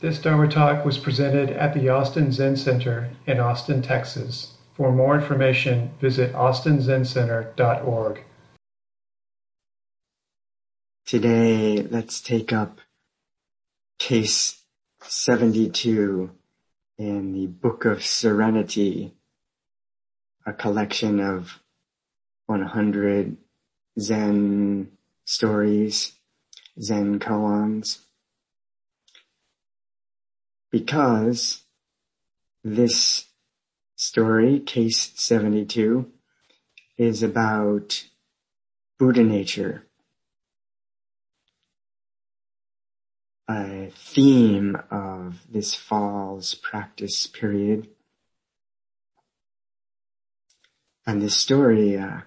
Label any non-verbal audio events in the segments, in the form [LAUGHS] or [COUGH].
This Dharma talk was presented at the Austin Zen Center in Austin, Texas. For more information, visit austinzencenter.org. Today, let's take up case 72 in the Book of Serenity, a collection of 100 Zen stories, Zen koans because this story, case 72, is about Buddha nature. A theme of this fall's practice period. And this story uh,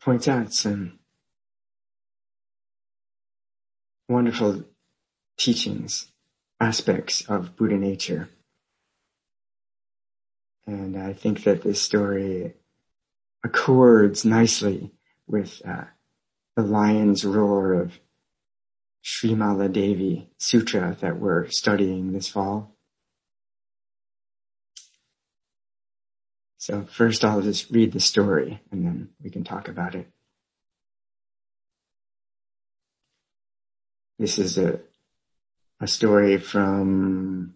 points out some wonderful teachings, aspects of Buddha nature. And I think that this story accords nicely with uh, the lion's roar of Srimala Devi Sutra that we're studying this fall. So first I'll just read the story and then we can talk about it. This is a a story from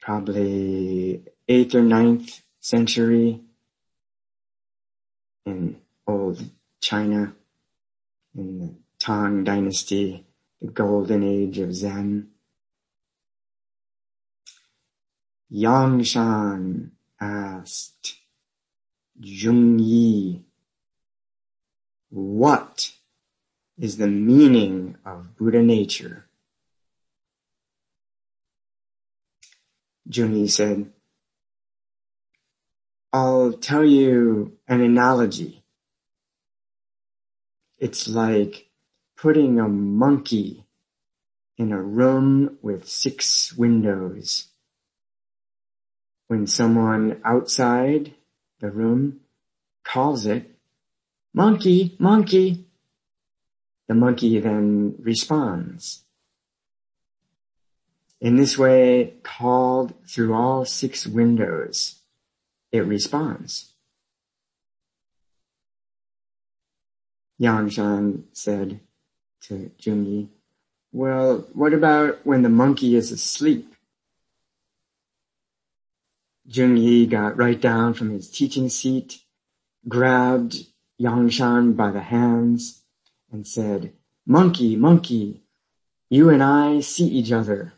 probably eighth or ninth century in old China in the Tang dynasty, the golden age of Zen. Yangshan asked Jung what is the meaning of Buddha nature? Junyi said, I'll tell you an analogy. It's like putting a monkey in a room with six windows. When someone outside the room calls it, monkey, monkey, the monkey then responds. In this way, called through all six windows, it responds. Yangshan said to Junyi, well, what about when the monkey is asleep? Junyi got right down from his teaching seat, grabbed Yangshan by the hands, and said, monkey, monkey, you and I see each other.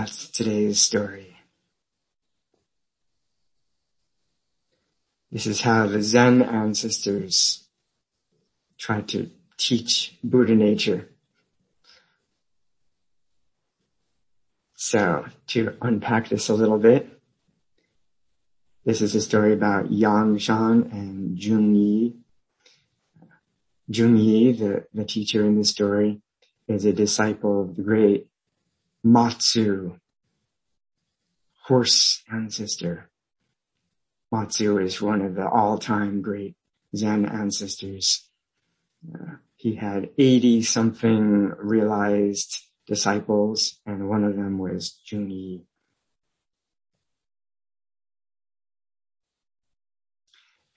That's today's story. This is how the Zen ancestors tried to teach Buddha nature. So to unpack this a little bit, this is a story about Yang Shan and Jung Yi. Jung Yi, the, the teacher in the story, is a disciple of the great Matsu, horse ancestor. Matsu is one of the all-time great Zen ancestors. Uh, he had 80 something realized disciples and one of them was Junyi.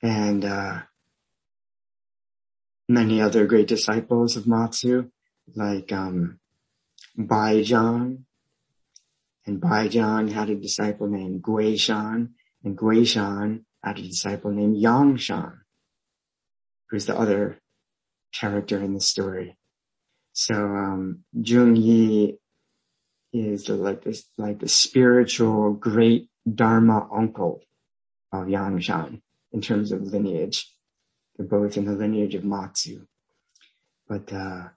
And, uh, many other great disciples of Matsu, like, um, Baizhang. And Baizhang had a disciple named Guishan, and Guishan had a disciple named Yangshan, who's the other character in the story. So um, Jung Yi is the, like this, like the spiritual great Dharma uncle of Yangshan in terms of lineage. They're both in the lineage of Matsu. But uh,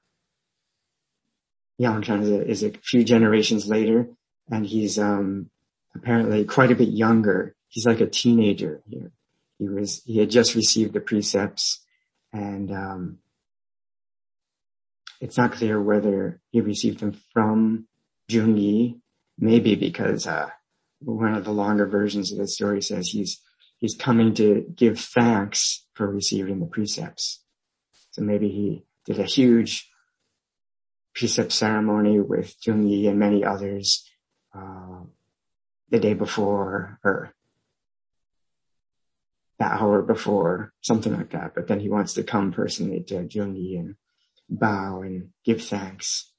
Yangshan is a, is a few generations later, and he's um, apparently quite a bit younger. He's like a teenager here. He was he had just received the precepts, and um, it's not clear whether he received them from Jung Yi. Maybe because uh, one of the longer versions of the story says he's he's coming to give thanks for receiving the precepts. So maybe he did a huge precept ceremony with Jung Yi and many others uh, the day before or that hour before, something like that. But then he wants to come personally to Jung Yi and bow and give thanks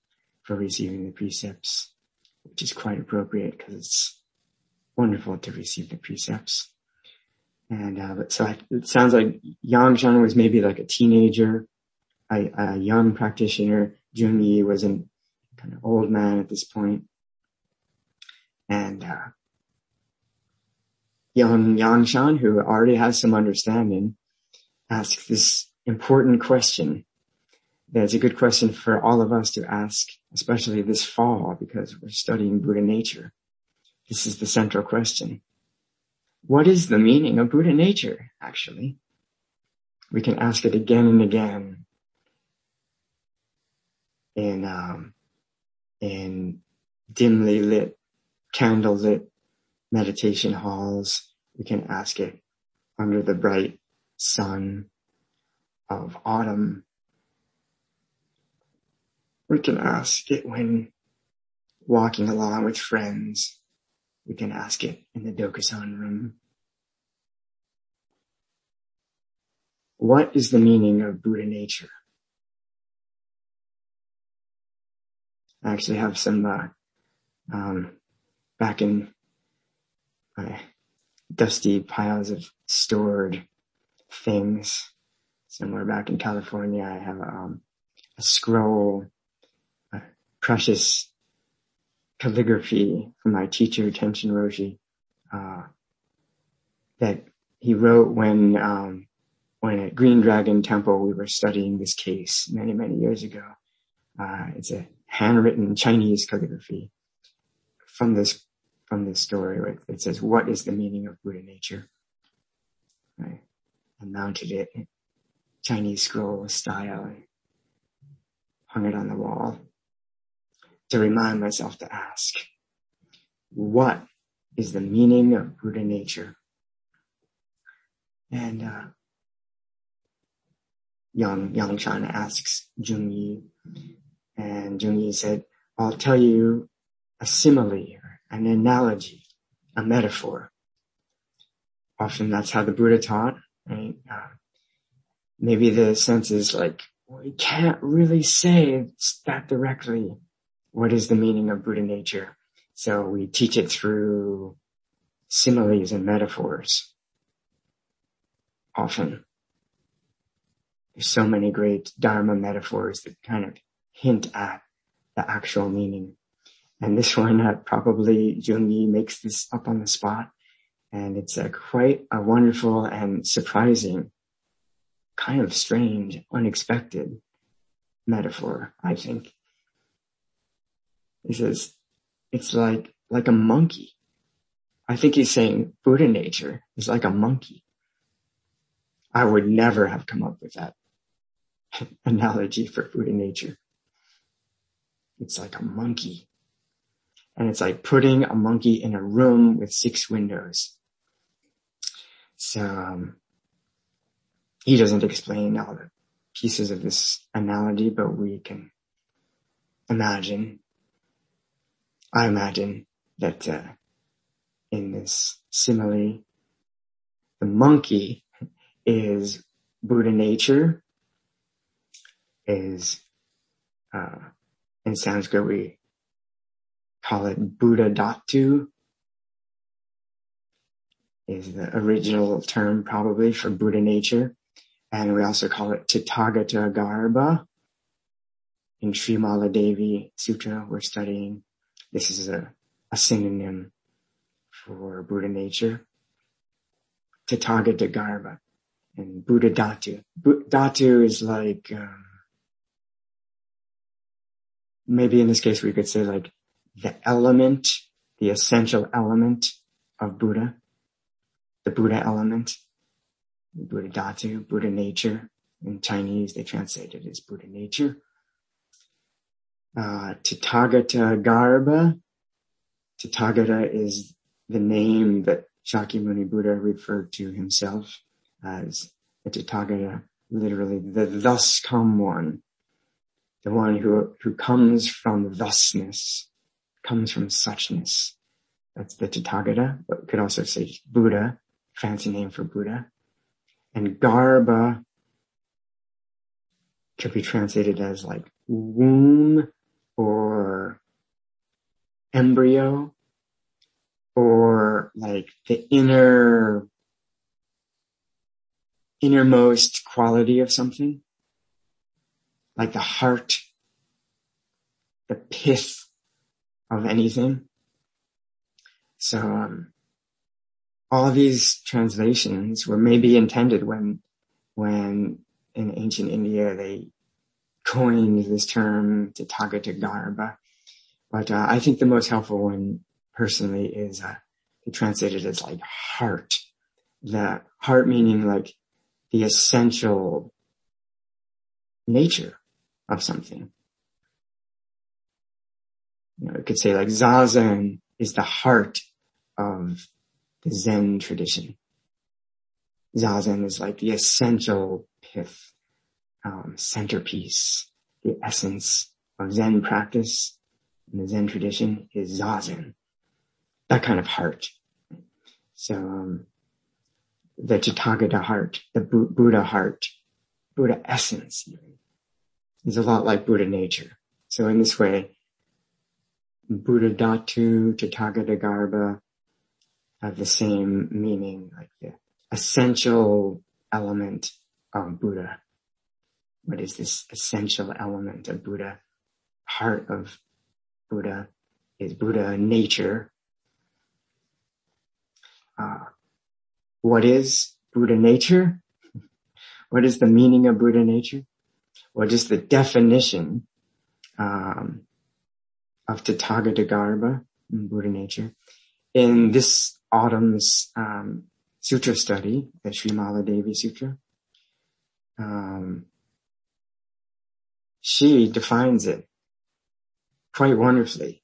for receiving the precepts, which is quite appropriate because it's wonderful to receive the precepts. And uh, so I, it sounds like Yang Shan was maybe like a teenager, a, a young practitioner. Jung Yi was an kind of old man at this point. And uh, young Yang Shan, who already has some understanding, asks this important question. That's a good question for all of us to ask, especially this fall, because we're studying Buddha nature. This is the central question. What is the meaning of Buddha nature, actually? We can ask it again and again in, um, in dimly lit, candle lit meditation halls. We can ask it under the bright sun of autumn. We can ask it when walking along with friends we can ask it in the Dokusan room. What is the meaning of Buddha nature? I actually have some, uh, um, back in my dusty piles of stored things somewhere back in California. I have um, a scroll, a precious calligraphy from my teacher, Tenshin Roshi, uh, that he wrote when, um, when at Green Dragon Temple we were studying this case many, many years ago. Uh, it's a handwritten Chinese calligraphy from this, from this story. It says, what is the meaning of Buddha nature? I mounted it Chinese scroll style and hung it on the wall to remind myself to ask, what is the meaning of Buddha nature? And, uh, Yang, Yang Shan asks Jung Yi, and Jung Yi said, I'll tell you a simile, an analogy, a metaphor. Often that's how the Buddha taught, right? Uh, maybe the sense is like, we can't really say that directly what is the meaning of Buddha nature? So we teach it through similes and metaphors. Often. There's so many great Dharma metaphors that kind of hint at the actual meaning. And this [LAUGHS] one uh, probably Jung Yi makes this up on the spot. And it's a quite a wonderful and surprising, kind of strange, unexpected metaphor, I think. He says, it's like, like a monkey. I think he's saying Buddha nature is like a monkey. I would never have come up with that [LAUGHS] analogy for Buddha nature. It's like a monkey. And it's like putting a monkey in a room with six windows. So, um, he doesn't explain all the pieces of this analogy, but we can imagine I imagine that uh, in this simile, the monkey is Buddha nature, is uh, in Sanskrit we call it Buddha Dhatu, is the original term probably for Buddha nature. And we also call it Tathagata Garbha. In Srimala Devi Sutra we're studying this is a, a synonym for Buddha nature. Tathagata Garbha and Buddha Dhatu. Dhatu is like, um, maybe in this case we could say like the element, the essential element of Buddha, the Buddha element, Buddha Dhatu, Buddha nature. In Chinese, they translate it as Buddha nature uh, Tathagata Garbha. Tathagata is the name that Shakyamuni Buddha referred to himself as the Tathagata literally the thus come one, the one who, who comes from thusness, comes from suchness. That's the Tathagata, but could also say Buddha, fancy name for Buddha. And Garbha could be translated as like womb or embryo or like the inner innermost quality of something like the heart the pith of anything so um, all these translations were maybe intended when when in ancient India they coined this term Tathagata Garbha. But uh, I think the most helpful one personally is uh, to translate it as like heart. The heart meaning like the essential nature of something. You know, it could say like Zazen is the heart of the Zen tradition. Zazen is like the essential pith, um, centerpiece, the essence of Zen practice in the Zen tradition is Zazen. That kind of heart. So, um, the Tathagata heart, the Bu- Buddha heart, Buddha essence is a lot like Buddha nature. So in this way, Buddha Dhatu, Tathagata Garbha have the same meaning, like the essential element of Buddha. What is this essential element of Buddha? Heart of Buddha is Buddha nature. Uh, what is Buddha nature? [LAUGHS] What is the meaning of Buddha nature? What is the definition um, of Tathagata Garbha, Buddha nature? In this autumn's um, sutra study, the Srimala Devi Sutra, um, she defines it quite wonderfully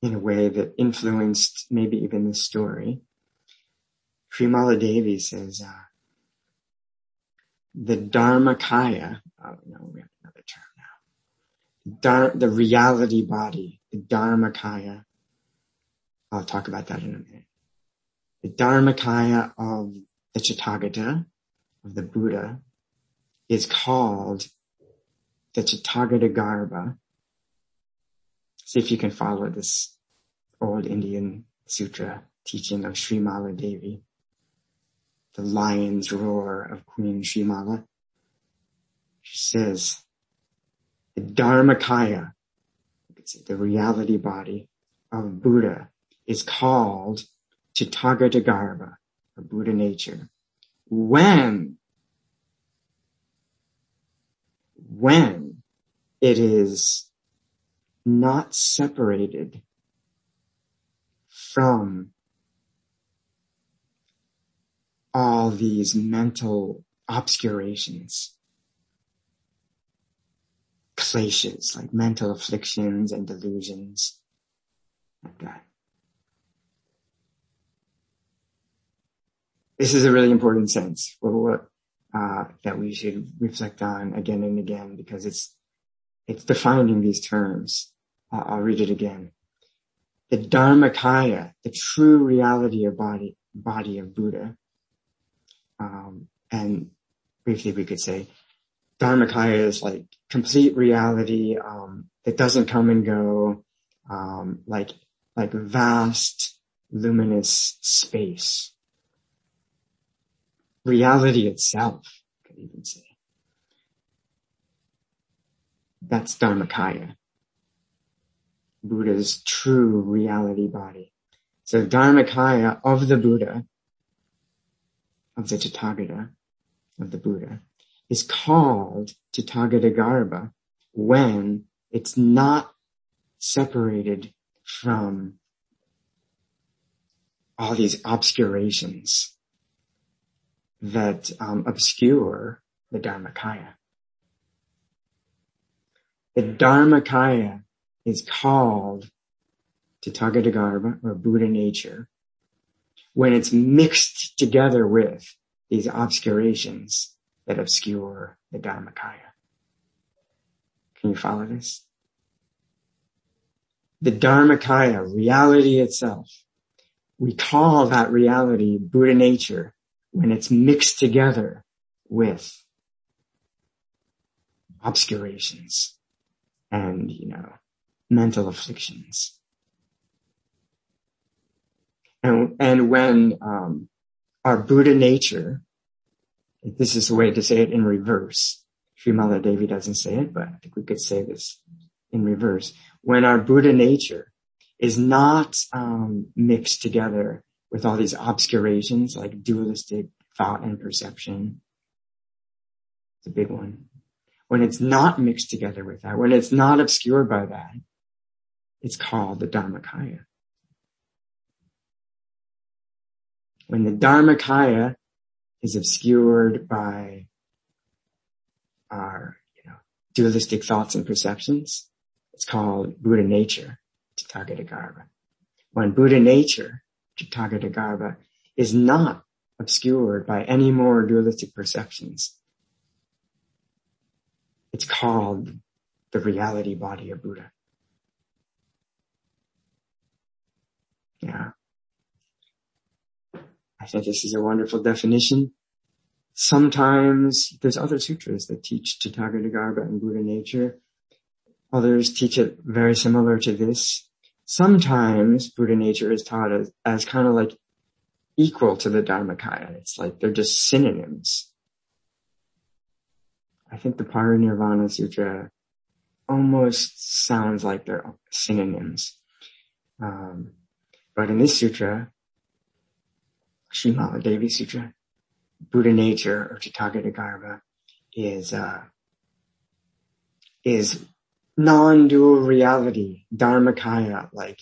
in a way that influenced maybe even the story. Srimala Devi says, uh, the Dharmakaya, oh no, we have another term now. Dar- the reality body, the Dharmakaya. I'll talk about that in a minute. The Dharmakaya of the Tathagata, of the Buddha, is called the Tathagata Garbha. See if you can follow this old Indian sutra teaching of Srimala Devi, the lion's roar of Queen Srimala. She says, the Dharmakaya, the reality body of Buddha is called Tathagata Garbha, or Buddha nature, when when it is not separated from all these mental obscurations, kleshas, like mental afflictions and delusions, like that. This is a really important sense uh, that we should reflect on again and again because it's it's defining these terms. Uh, I'll read it again. The Dharmakaya, the true reality of body body of Buddha, um, and briefly we could say Dharmakaya is like complete reality um, that doesn't come and go, um, like like vast luminous space reality itself, could even say. That's Dharmakaya. Buddha's true reality body. So Dharmakaya of the Buddha, of the Tathagata, of the Buddha, is called Tathagata Garbha when it's not separated from all these obscurations that um, obscure the Dharmakaya. The Dharmakaya is called Tathagata or Buddha nature when it's mixed together with these obscurations that obscure the Dharmakaya. Can you follow this? The Dharmakaya, reality itself, we call that reality Buddha nature when it's mixed together with obscurations and, you know, mental afflictions. And, and when, um, our Buddha nature, this is a way to say it in reverse. Srimala Devi doesn't say it, but I think we could say this in reverse. When our Buddha nature is not um, mixed together with all these obscurations like dualistic thought and perception, it's a big one. When it's not mixed together with that, when it's not obscured by that, it's called the Dharmakaya. When the Dharmakaya is obscured by our, you know, dualistic thoughts and perceptions, it's called Buddha nature, Tathagata When Buddha nature, Tathagata is not obscured by any more dualistic perceptions, it's called the reality body of Buddha. Yeah. I think this is a wonderful definition. Sometimes there's other sutras that teach Tathagata and Buddha nature. Others teach it very similar to this. Sometimes Buddha nature is taught as, as kind of like equal to the Dharmakaya. It's like they're just synonyms. I think the Parinirvana Sutra almost sounds like they're synonyms. Um, but in this sutra, Srimala Devi Sutra, Buddha nature or Tathagata is, uh, is non-dual reality, Dharmakaya, like,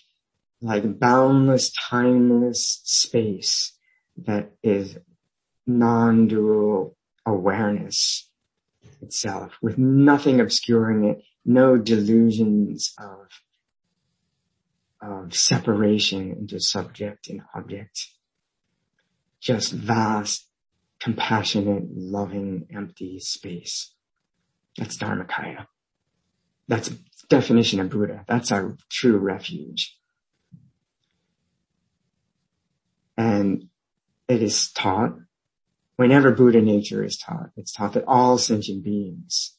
like boundless, timeless space that is non-dual awareness itself with nothing obscuring it, no delusions of, of separation into subject and object just vast, compassionate, loving, empty space. That's Dharmakaya. That's definition of Buddha. That's our true refuge. And it is taught, whenever Buddha nature is taught, it's taught that all sentient beings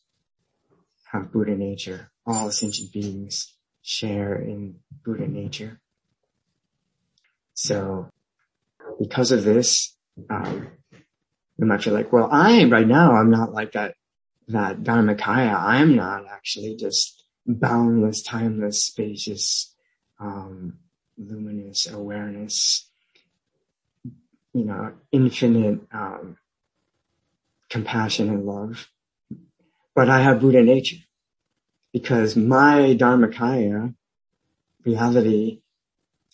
have Buddha nature. All sentient beings share in Buddha nature. So because of this, um, might feel like, well, I right now I'm not like that that Dharmakaya. I'm not actually just boundless, timeless, spacious, um, luminous awareness. You know, infinite um, compassion and love. But I have Buddha nature because my Dharmakaya reality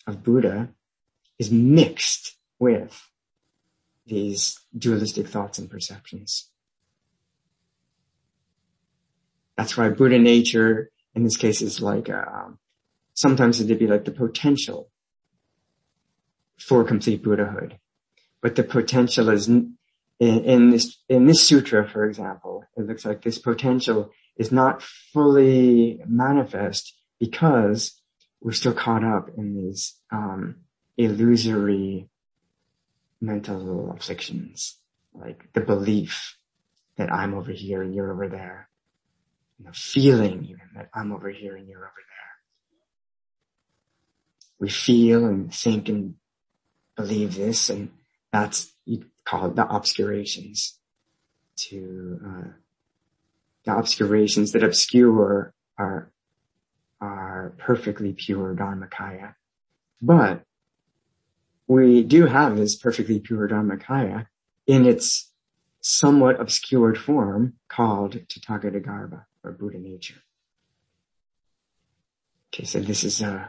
of Buddha is mixed with these dualistic thoughts and perceptions. That's why Buddha nature in this case is like, um, sometimes it'd be like the potential for complete Buddhahood. But the potential is in, in this, in this sutra, for example, it looks like this potential is not fully manifest because we're still caught up in these, um, illusory mental afflictions, like the belief that I'm over here and you're over there, the feeling even that I'm over here and you're over there. We feel and think and believe this, and that's you call it the obscurations. To uh, the obscurations that obscure our our perfectly pure Dharmakaya, but we do have this perfectly pure Dharmakaya in its somewhat obscured form called Tathagata or Buddha nature. Okay, so this is, uh,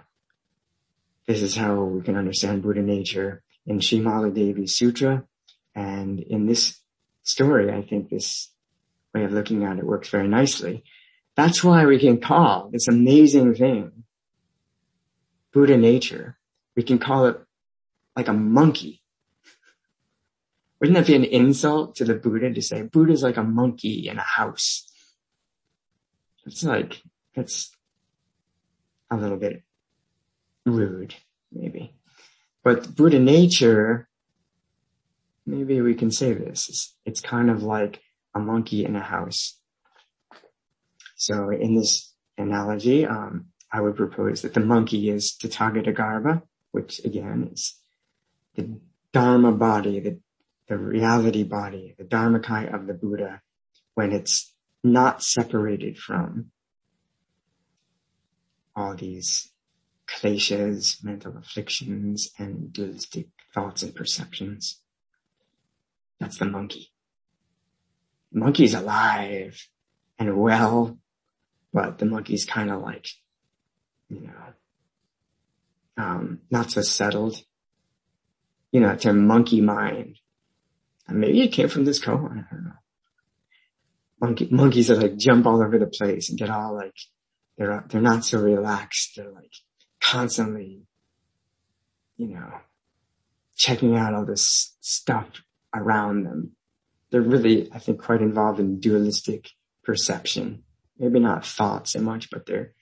this is how we can understand Buddha nature in Srimala Devi Sutra. And in this story, I think this way of looking at it works very nicely. That's why we can call this amazing thing Buddha nature. We can call it like a monkey. Wouldn't that be an insult to the Buddha to say Buddha's like a monkey in a house? It's like, it's a little bit rude, maybe. But Buddha nature, maybe we can say this, it's, it's kind of like a monkey in a house. So in this analogy, um, I would propose that the monkey is Tathagatagarbha, which again is the Dharma body, the, the reality body, the Dharmakaya of the Buddha, when it's not separated from all these kleshas, mental afflictions, and dualistic thoughts and perceptions. That's the monkey. The monkey's alive and well, but the monkey's kind of like, you know, um, not so settled. You know, it's a monkey mind. And maybe it came from this koan, I don't know. Monkey, monkeys that like jump all over the place and get all like, they're, they're not so relaxed. They're like constantly, you know, checking out all this stuff around them. They're really, I think, quite involved in dualistic perception. Maybe not thought so much, but they're,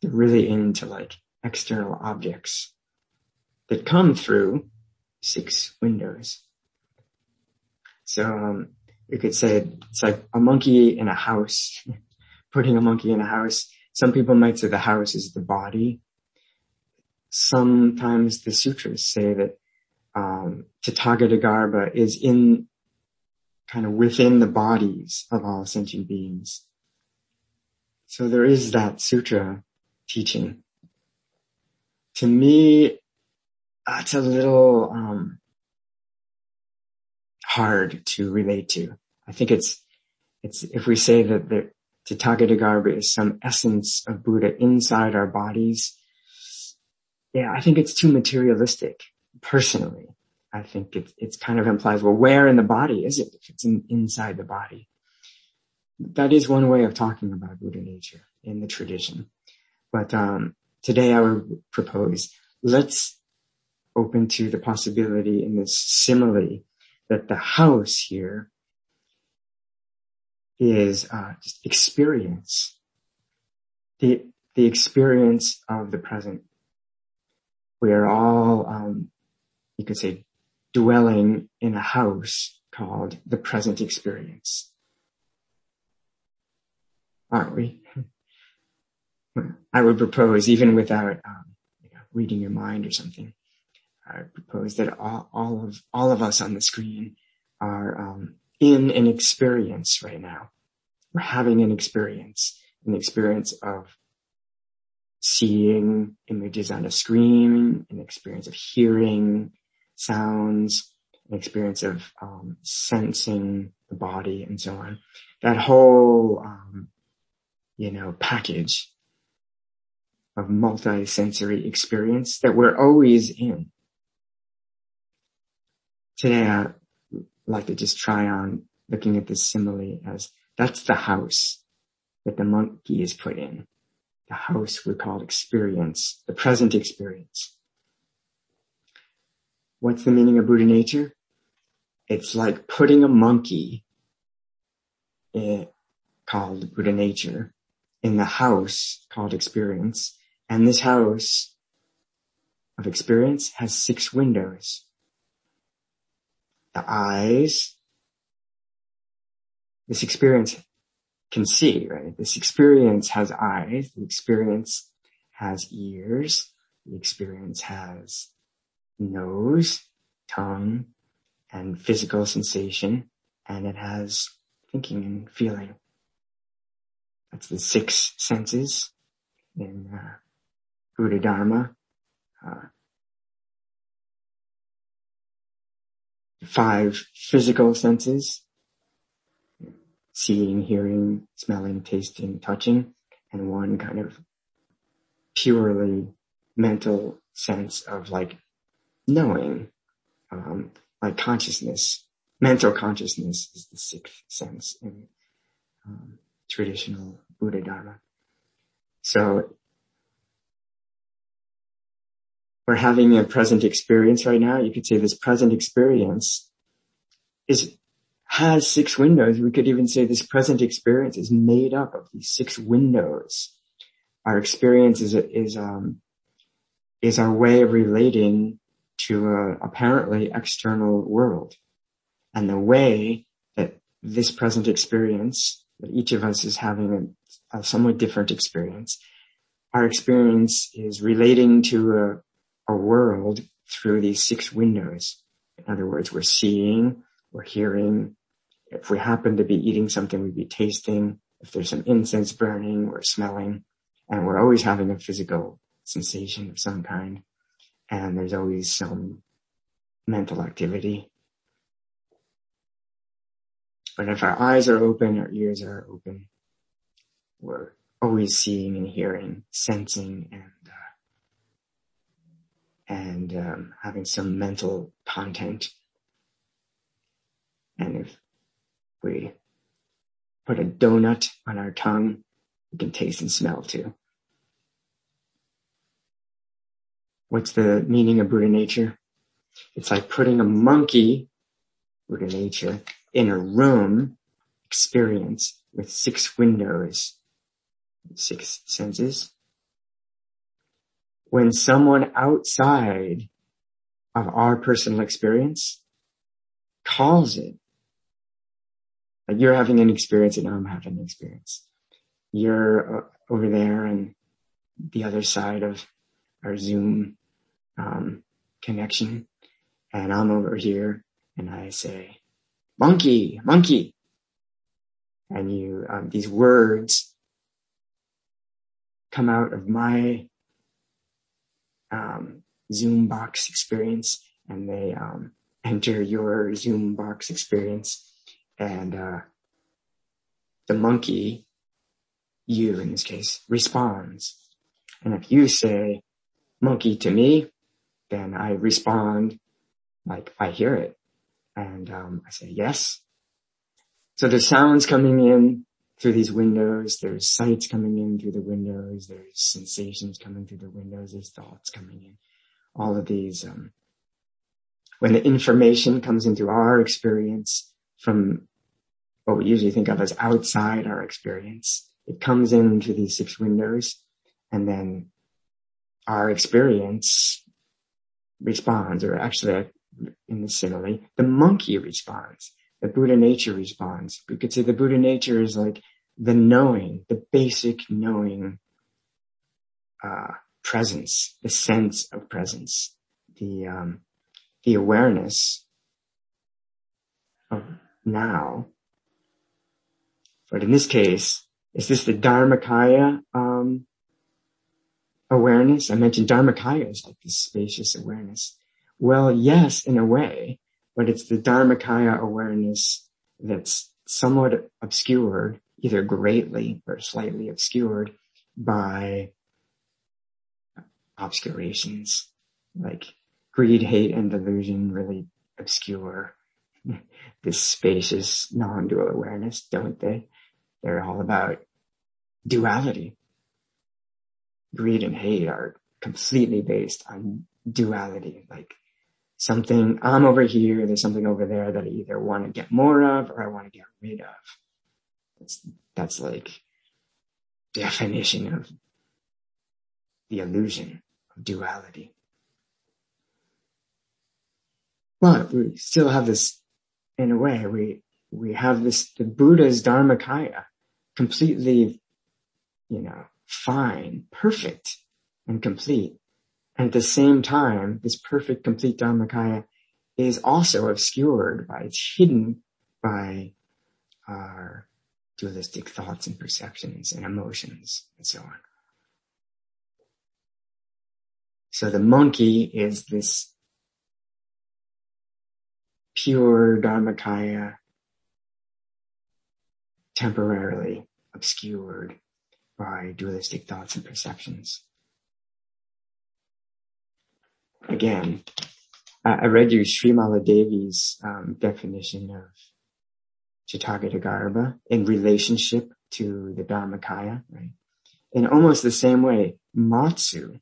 they're really into like external objects that come through six windows. So, um, you could say it's like a monkey in a house, [LAUGHS] putting a monkey in a house. Some people might say the house is the body. Sometimes the sutras say that um, Tathagatagarbha is in kind of within the bodies of all sentient beings. So there is that sutra teaching. To me, that's a little um, hard to relate to. I think it's it's if we say that the Tathagatagarbha is some essence of Buddha inside our bodies. Yeah, I think it's too materialistic personally. I think it, it's kind of implies, well, where in the body is it if it's in, inside the body? That is one way of talking about Buddha nature in the tradition. But um, today I would propose, let's open to the possibility in this simile that the house here is uh, experience. The, the experience of the present. We are all, um, you could say, dwelling in a house called the present experience. Aren't we? [LAUGHS] I would propose, even without um, reading your mind or something, I propose that all, all of all of us on the screen are um, in an experience right now. We're having an experience, an experience of seeing images on a screen, an experience of hearing sounds, an experience of um, sensing the body and so on. That whole, um, you know, package of multi-sensory experience that we're always in. Today, I like to just try on looking at this simile as that's the house that the monkey is put in. The house we call experience, the present experience. What's the meaning of Buddha nature? It's like putting a monkey in, called Buddha nature in the house called experience. And this house of experience has six windows. The eyes, this experience can see, right? This experience has eyes, the experience has ears, the experience has nose, tongue, and physical sensation, and it has thinking and feeling. That's the six senses in uh, Buddha Dharma. Uh, five physical senses, seeing, hearing, smelling, tasting, touching, and one kind of purely mental sense of like knowing, um, like consciousness. Mental consciousness is the sixth sense in um, traditional Buddha Dharma. So we're having a present experience right now. You could say this present experience is, has six windows. We could even say this present experience is made up of these six windows. Our experience is, is, um, is our way of relating to a apparently external world. And the way that this present experience, that each of us is having a, a somewhat different experience, our experience is relating to a, a world through these six windows. In other words, we're seeing, we're hearing. If we happen to be eating something, we'd be tasting. If there's some incense burning, we're smelling. And we're always having a physical sensation of some kind. And there's always some mental activity. But if our eyes are open, our ears are open, we're always seeing and hearing, sensing and, uh, and, um, having some mental content. And if we put a donut on our tongue, we can taste and smell too. What's the meaning of Buddha nature? It's like putting a monkey, Buddha nature, in a room experience with six windows, six senses. When someone outside of our personal experience calls it, like you're having an experience and I'm having an experience. You're uh, over there and the other side of our Zoom um, connection, and I'm over here and I say, monkey, monkey. And you, um, these words come out of my um, Zoom box experience and they um, enter your Zoom box experience. And uh, the monkey, you in this case, responds. And if you say monkey to me, then I respond like I hear it. And um, I say, yes. So there's sounds coming in through these windows. There's sights coming in through the windows. There's sensations coming through the windows. There's thoughts coming in. All of these, um, when the information comes into our experience from what we usually think of as outside our experience, it comes into these six windows and then our experience responds, or actually in the simile, the monkey responds, the Buddha nature responds. We could say the Buddha nature is like the knowing, the basic knowing, uh, presence, the sense of presence, the, um, the awareness of now. But in this case, is this the Dharmakaya, um, awareness? I mentioned Dharmakaya is like this spacious awareness. Well, yes, in a way, but it's the Dharmakaya awareness that's somewhat obscured, either greatly or slightly obscured by obscurations like greed, hate, and delusion really obscure [LAUGHS] this spacious non-dual awareness, don't they? They're all about duality greed and hate are completely based on duality. Like something, I'm over here, there's something over there that I either want to get more of or I want to get rid of. That's, that's like [LAUGHS] definition of the illusion of duality. But we still have this, in a way, we, we have this, the Buddha's Dharmakaya completely, you know, fine, perfect, and complete. And at the same time, this perfect, complete Dharmakaya is also obscured by, it's hidden by our dualistic thoughts and perceptions and emotions and so on. So the monkey is this pure Dharmakaya temporarily obscured by dualistic thoughts and perceptions. Again, I read you Srimala Devi's um, definition of Tathagata in relationship to the Dharmakaya, right? In almost the same way, Matsu,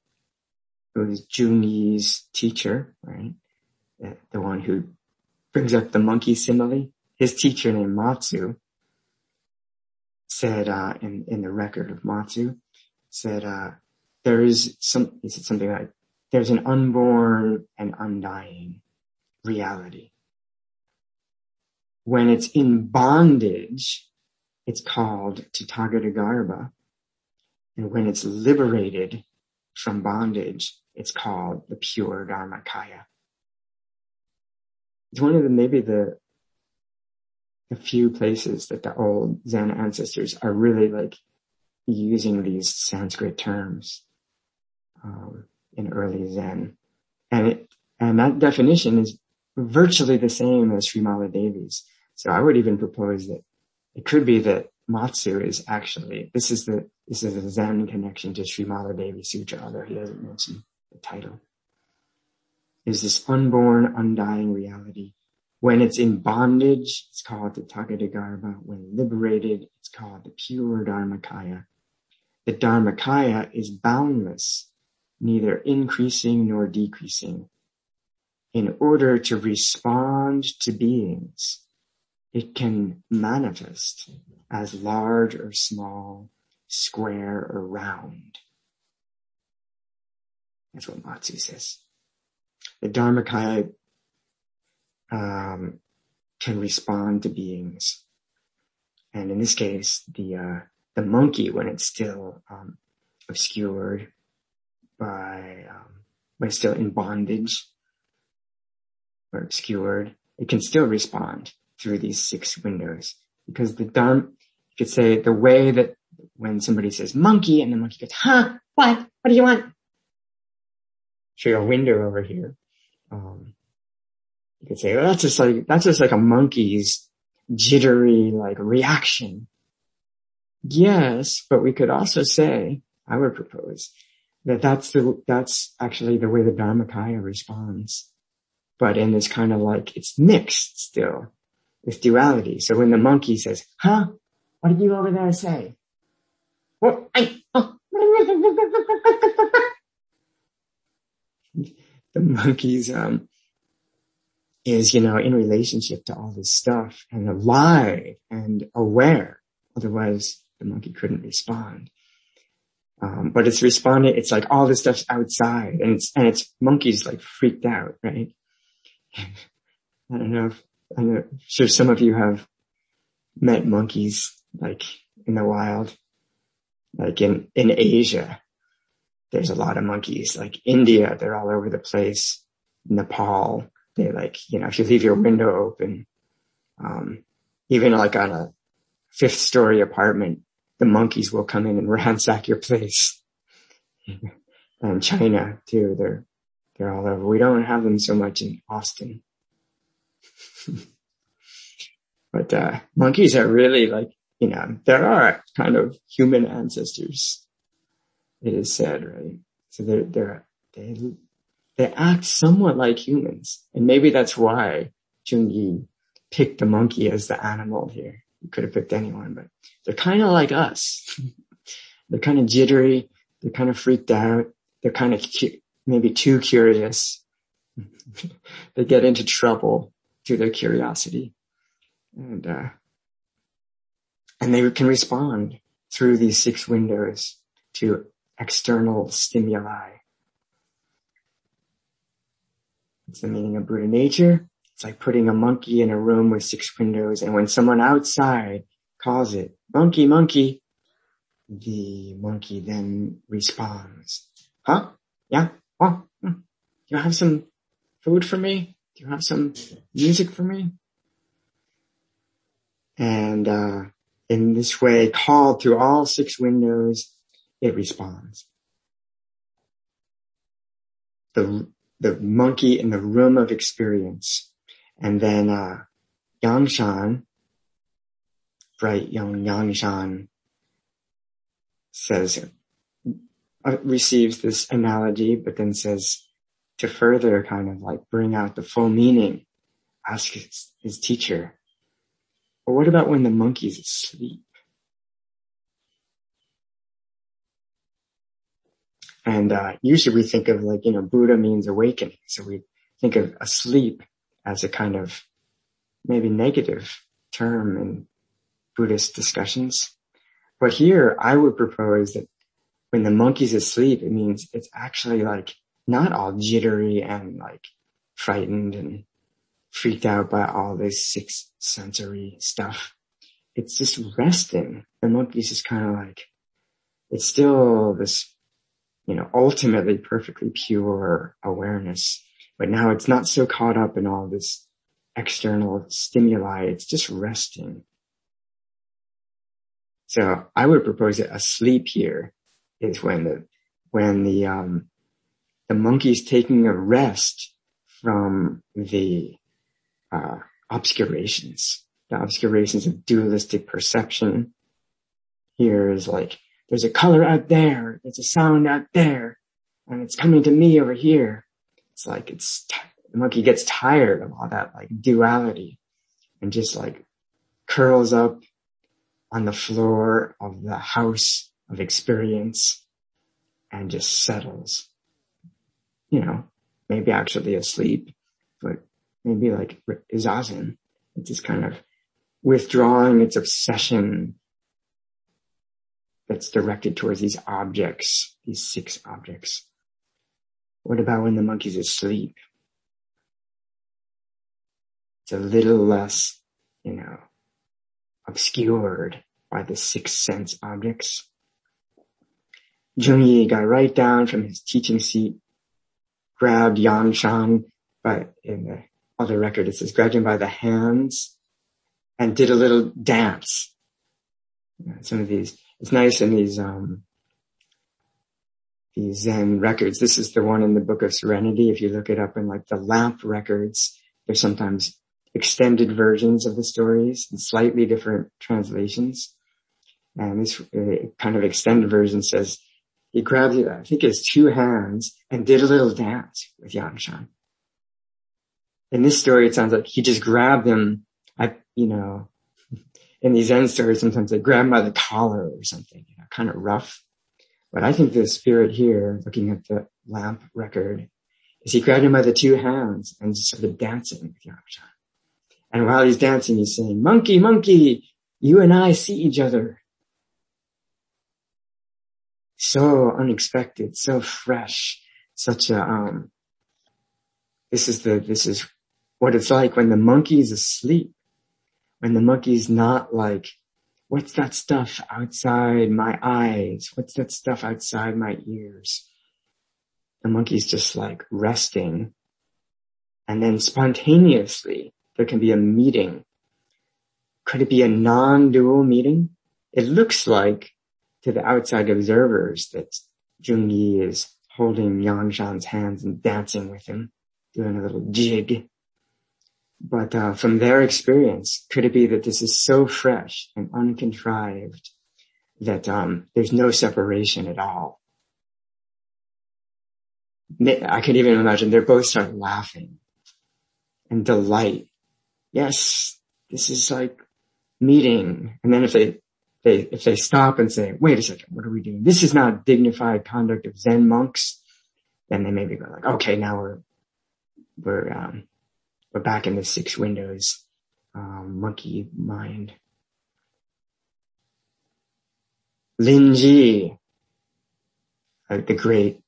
who is Junyi's teacher, right? The, the one who brings up the monkey simile. His teacher named Matsu said, uh, in, in the record of Matsu, said, uh, there is some, he said something like, there's an unborn and undying reality. When it's in bondage, it's called Tathagatagarbha. And when it's liberated from bondage, it's called the pure Dharmakaya. It's one of the, maybe the, the few places that the old Zen ancestors are really like using these Sanskrit terms, um, in early Zen. And it, and that definition is virtually the same as Srimala Devi's. So I would even propose that it could be that Matsu is actually, this is the, this is a Zen connection to Srimala Devi Sutra, although he doesn't mention the title. Is this unborn, undying reality. When it's in bondage, it's called the Tathagatagarbha. When liberated, it's called the pure Dharmakaya. The Dharmakaya is boundless, neither increasing nor decreasing. In order to respond to beings, it can manifest as large or small, square or round. That's what Matsu says. The Dharmakaya um, can respond to beings. And in this case, the, uh, the monkey, when it's still um, obscured by, um, still in bondage or obscured, it can still respond through these six windows because the Dharma, you could say the way that when somebody says monkey and the monkey goes, huh, what? What do you want? Show you a window over here. Um, you could say, well, that's just like, that's just like a monkey's jittery, like reaction. Yes, but we could also say, I would propose that that's the, that's actually the way the Dharmakaya responds. But in this kind of like, it's mixed still with duality. So when the monkey says, huh, what did you over there say? I, oh. [LAUGHS] the monkey's, um, is, you know, in relationship to all this stuff and alive and aware. Otherwise the monkey couldn't respond. Um, but it's responding, it's like all this stuff's outside and it's, and it's monkeys like freaked out, right? [LAUGHS] I don't know if, I'm sure some of you have met monkeys like in the wild, like in, in Asia. There's a lot of monkeys, like India, they're all over the place. Nepal, they like, you know, if you leave your window open, um, even like on a fifth story apartment, the monkeys will come in and [LAUGHS] ransack your place. [LAUGHS] and China too, they're, they're all over. We don't have them so much in Austin. [LAUGHS] but, uh, monkeys are really like, you know, there are kind of human ancestors. It is said, right? So they're, they're, they they act somewhat like humans. And maybe that's why Junyi picked the monkey as the animal here. You could have picked anyone, but they're kind of like us. [LAUGHS] they're kind of jittery. They're kind of freaked out. They're kind of cu- maybe too curious. [LAUGHS] they get into trouble through their curiosity. And, uh, and they can respond through these six windows to external stimuli It's the meaning of Buddha nature. It's like putting a monkey in a room with six windows and when someone outside calls it, monkey, monkey, the monkey then responds, huh? Yeah? Oh, you have some food for me? You have some music for me? And, uh, in this way, called through all six windows, it responds. The the monkey in the room of experience. And then, uh, Yangshan, bright young Yangshan says, uh, receives this analogy, but then says to further kind of like bring out the full meaning, ask his, his teacher, well, what about when the monkey's asleep? And uh, usually we think of like, you know, Buddha means awakening. So we think of asleep as a kind of maybe negative term in Buddhist discussions. But here I would propose that when the monkey's asleep, it means it's actually like not all jittery and like frightened and freaked out by all this six sensory stuff. It's just resting. The monkey's just kind of like, it's still this, you know, ultimately perfectly pure awareness. But now it's not so caught up in all this external stimuli. It's just resting. So I would propose that a sleep here is when the, when the, um, the monkey's taking a rest from the, uh, obscurations, the obscurations of dualistic perception. Here is like, there's a color out there, there's a sound out there, and it's coming to me over here. It's like it's, the monkey gets tired of all that like duality and just like curls up on the floor of the house of experience and just settles. You know, maybe actually asleep, but maybe like zazen. It's just kind of withdrawing its obsession that's directed towards these objects, these six objects. What about when the monkey's asleep? It's a little less, you know, obscured by the six sense objects. Zheng got right down from his teaching seat, grabbed Yangshan by, in the other record it says, grabbed him by the hands and did a little dance. some of these, it's nice in these, um, these Zen records. This is the one in the Book of Serenity. If you look it up in like the lamp records, there's sometimes extended versions of the stories and slightly different translations. And this uh, kind of extended version says he grabbed, I think his two hands and did a little dance with Yangshan. In this story, it sounds like he just grabbed him at, you know, [LAUGHS] in these Zen stories, sometimes they grab him by the collar or something, you know, kind of rough. But I think the spirit here, looking at the lamp record, is he grabbed him by the two hands and just started dancing with Yangshan. And while he's dancing, he's saying, monkey, monkey, you and I see each other. So unexpected, so fresh, such a, um, this is the, this is what it's like when the monkey is asleep. When the monkey's not like, what's that stuff outside my eyes? What's that stuff outside my ears? The monkey's just like resting. And then spontaneously, there can be a meeting. Could it be a non-dual meeting? It looks like to the outside observers that Jung Yi is holding Yangshan's hands and dancing with him, doing a little jig. But uh, from their experience, could it be that this is so fresh and uncontrived that um, there's no separation at all? I could even imagine they're both start laughing and delight yes, this is like meeting. And then if they, they, if they stop and say, wait a second, what are we doing? This is not dignified conduct of Zen monks. Then they maybe go like, okay, now we're, we're, um, we're back in the six windows, um, monkey mind. Linji, uh, the great,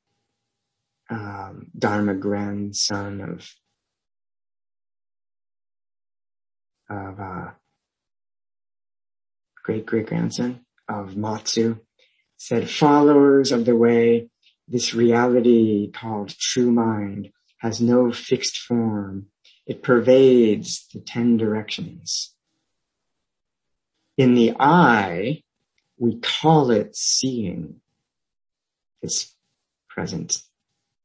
um, Dharma grandson of of uh, great great grandson of Matsu, said, followers of the way, this reality called true mind has no fixed form. It pervades the ten directions. In the eye, we call it seeing. It's present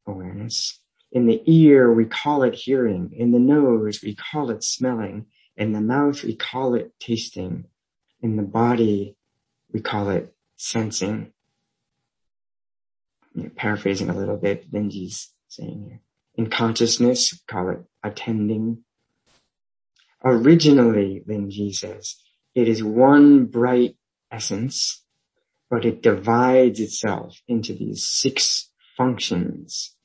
awareness. In the ear, we call it hearing. In the nose, we call it smelling. In the mouth, we call it tasting. In the body, we call it sensing. You know, paraphrasing a little bit, Linji's saying here. In consciousness, we call it attending. Originally, Linji says, it is one bright essence, but it divides itself into these six functions.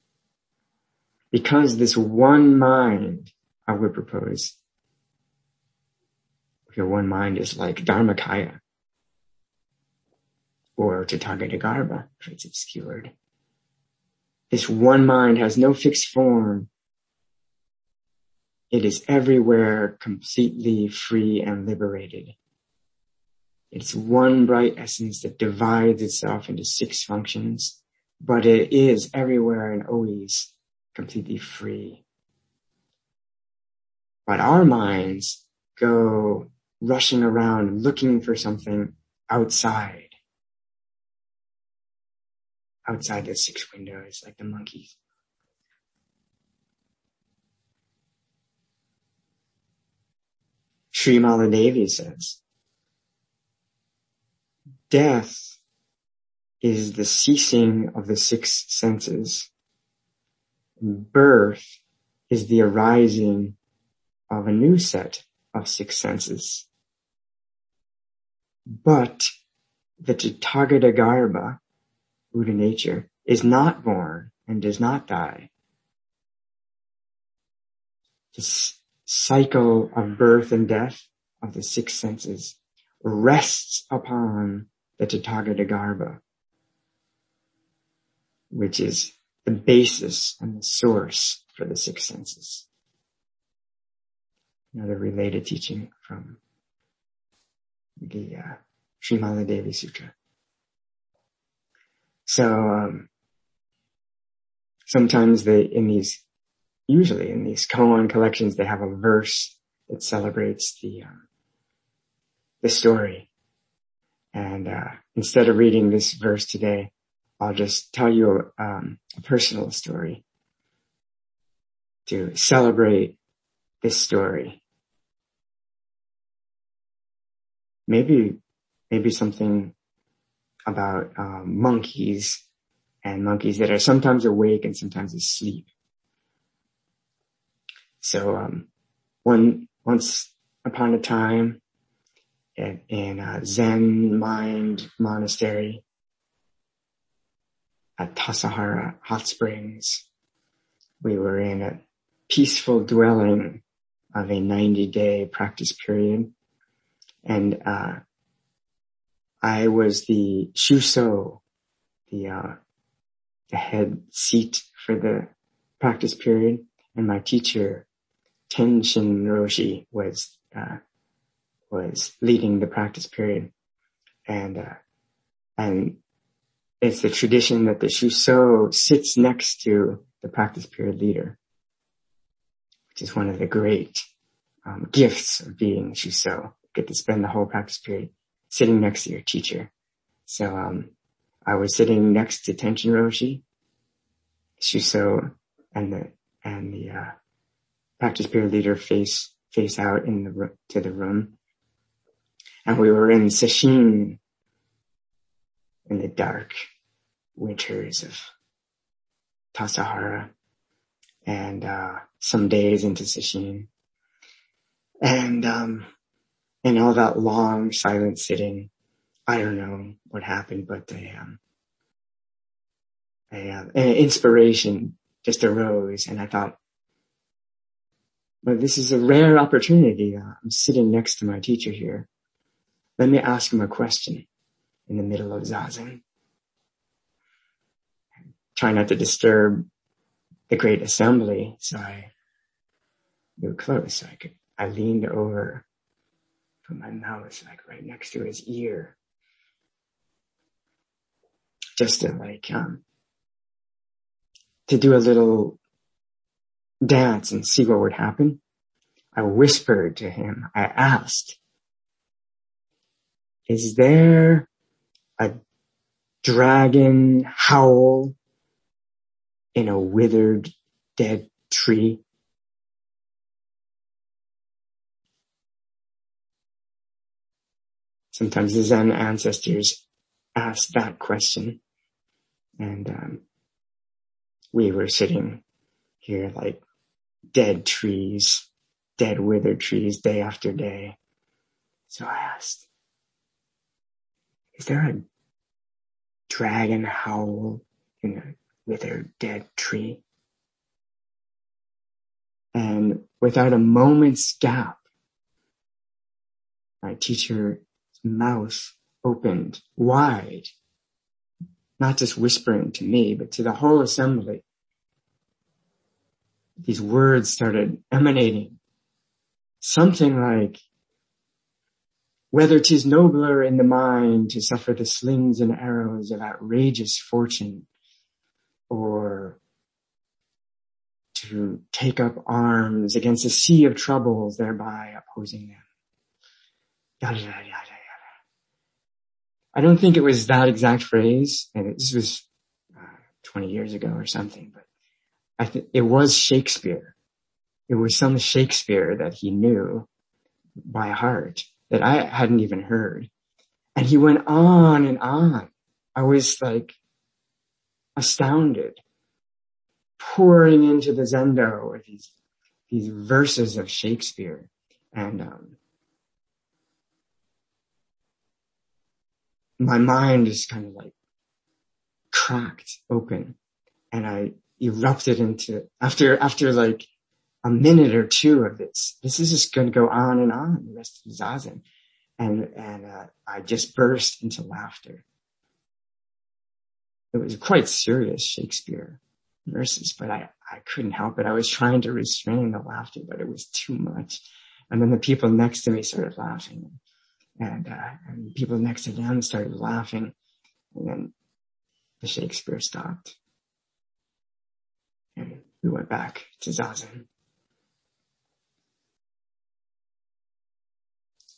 Because this one mind, I would propose, your one mind is like Dharmakaya or Tathagatagarbha if it's obscured. This one mind has no fixed form. It is everywhere completely free and liberated. It's one bright essence that divides itself into six functions, but it is everywhere and always completely free. But our minds go rushing around looking for something outside. Outside the six windows, like the monkeys. Srimala Devi says, death is the ceasing of the six senses. Birth is the arising of a new set of six senses. But the Tathagata Buddha nature, is not born and does not die. The cycle of birth and death of the six senses rests upon the Tathagata which is the basis and the source for the six senses. Another related teaching from the uh, Devi Sutra. So um, sometimes they in these, usually in these koan collections, they have a verse that celebrates the um, the story. And uh, instead of reading this verse today, I'll just tell you um, a personal story to celebrate this story. Maybe, maybe something about um, monkeys and monkeys that are sometimes awake and sometimes asleep. So, um, one once upon a time, in, in a Zen mind monastery, at Tassajara Hot Springs. We were in a peaceful dwelling of a 90 day practice period. And, uh, I was the shuso, the, uh, the head seat for the practice period. And my teacher, Tenshin Roshi was, uh, was leading the practice period. And, uh, and it's the tradition that the Shuso sits next to the practice period leader, which is one of the great um, gifts of being Shuso. Get to spend the whole practice period sitting next to your teacher. So um, I was sitting next to Tenshin Roshi, Shuso, and the and the uh, practice period leader face face out in the to the room, and we were in Sesshin in the dark winters of Tassajara and uh, some days into Sesshin. And um, and all that long silent sitting, I don't know what happened, but a, um, a, uh, an inspiration just arose, and I thought, well, this is a rare opportunity. Uh, I'm sitting next to my teacher here. Let me ask him a question in the middle of zazen try not to disturb the great assembly. So I moved close. So I could, I leaned over, put my mouth like right next to his ear. Just to like, um, to do a little dance and see what would happen. I whispered to him, I asked, is there a dragon howl in a withered dead tree? Sometimes the Zen ancestors asked that question and um, we were sitting here like dead trees, dead withered trees day after day. So I asked, is there a dragon howl in a withered dead tree. And without a moment's gap, my teacher's mouth opened wide, not just whispering to me, but to the whole assembly. These words started emanating. Something like, whether 'tis nobler in the mind to suffer the slings and arrows of outrageous fortune, or to take up arms against a sea of troubles, thereby opposing them. Yada, yada, yada. I don't think it was that exact phrase, and this was uh, 20 years ago or something, but I think it was Shakespeare. It was some Shakespeare that he knew by heart that I hadn't even heard. And he went on and on. I was like astounded pouring into the Zendo with these, these verses of Shakespeare. And, um, my mind is kind of like cracked open and I erupted into, after, after like a minute or two of this, this is just going to go on and on the rest of the Zazen. And, and, uh, I just burst into laughter. It was quite serious Shakespeare verses, but I, I couldn't help it. I was trying to restrain the laughter, but it was too much. And then the people next to me started laughing and, uh, and people next to them started laughing and then the Shakespeare stopped and we went back to Zazen.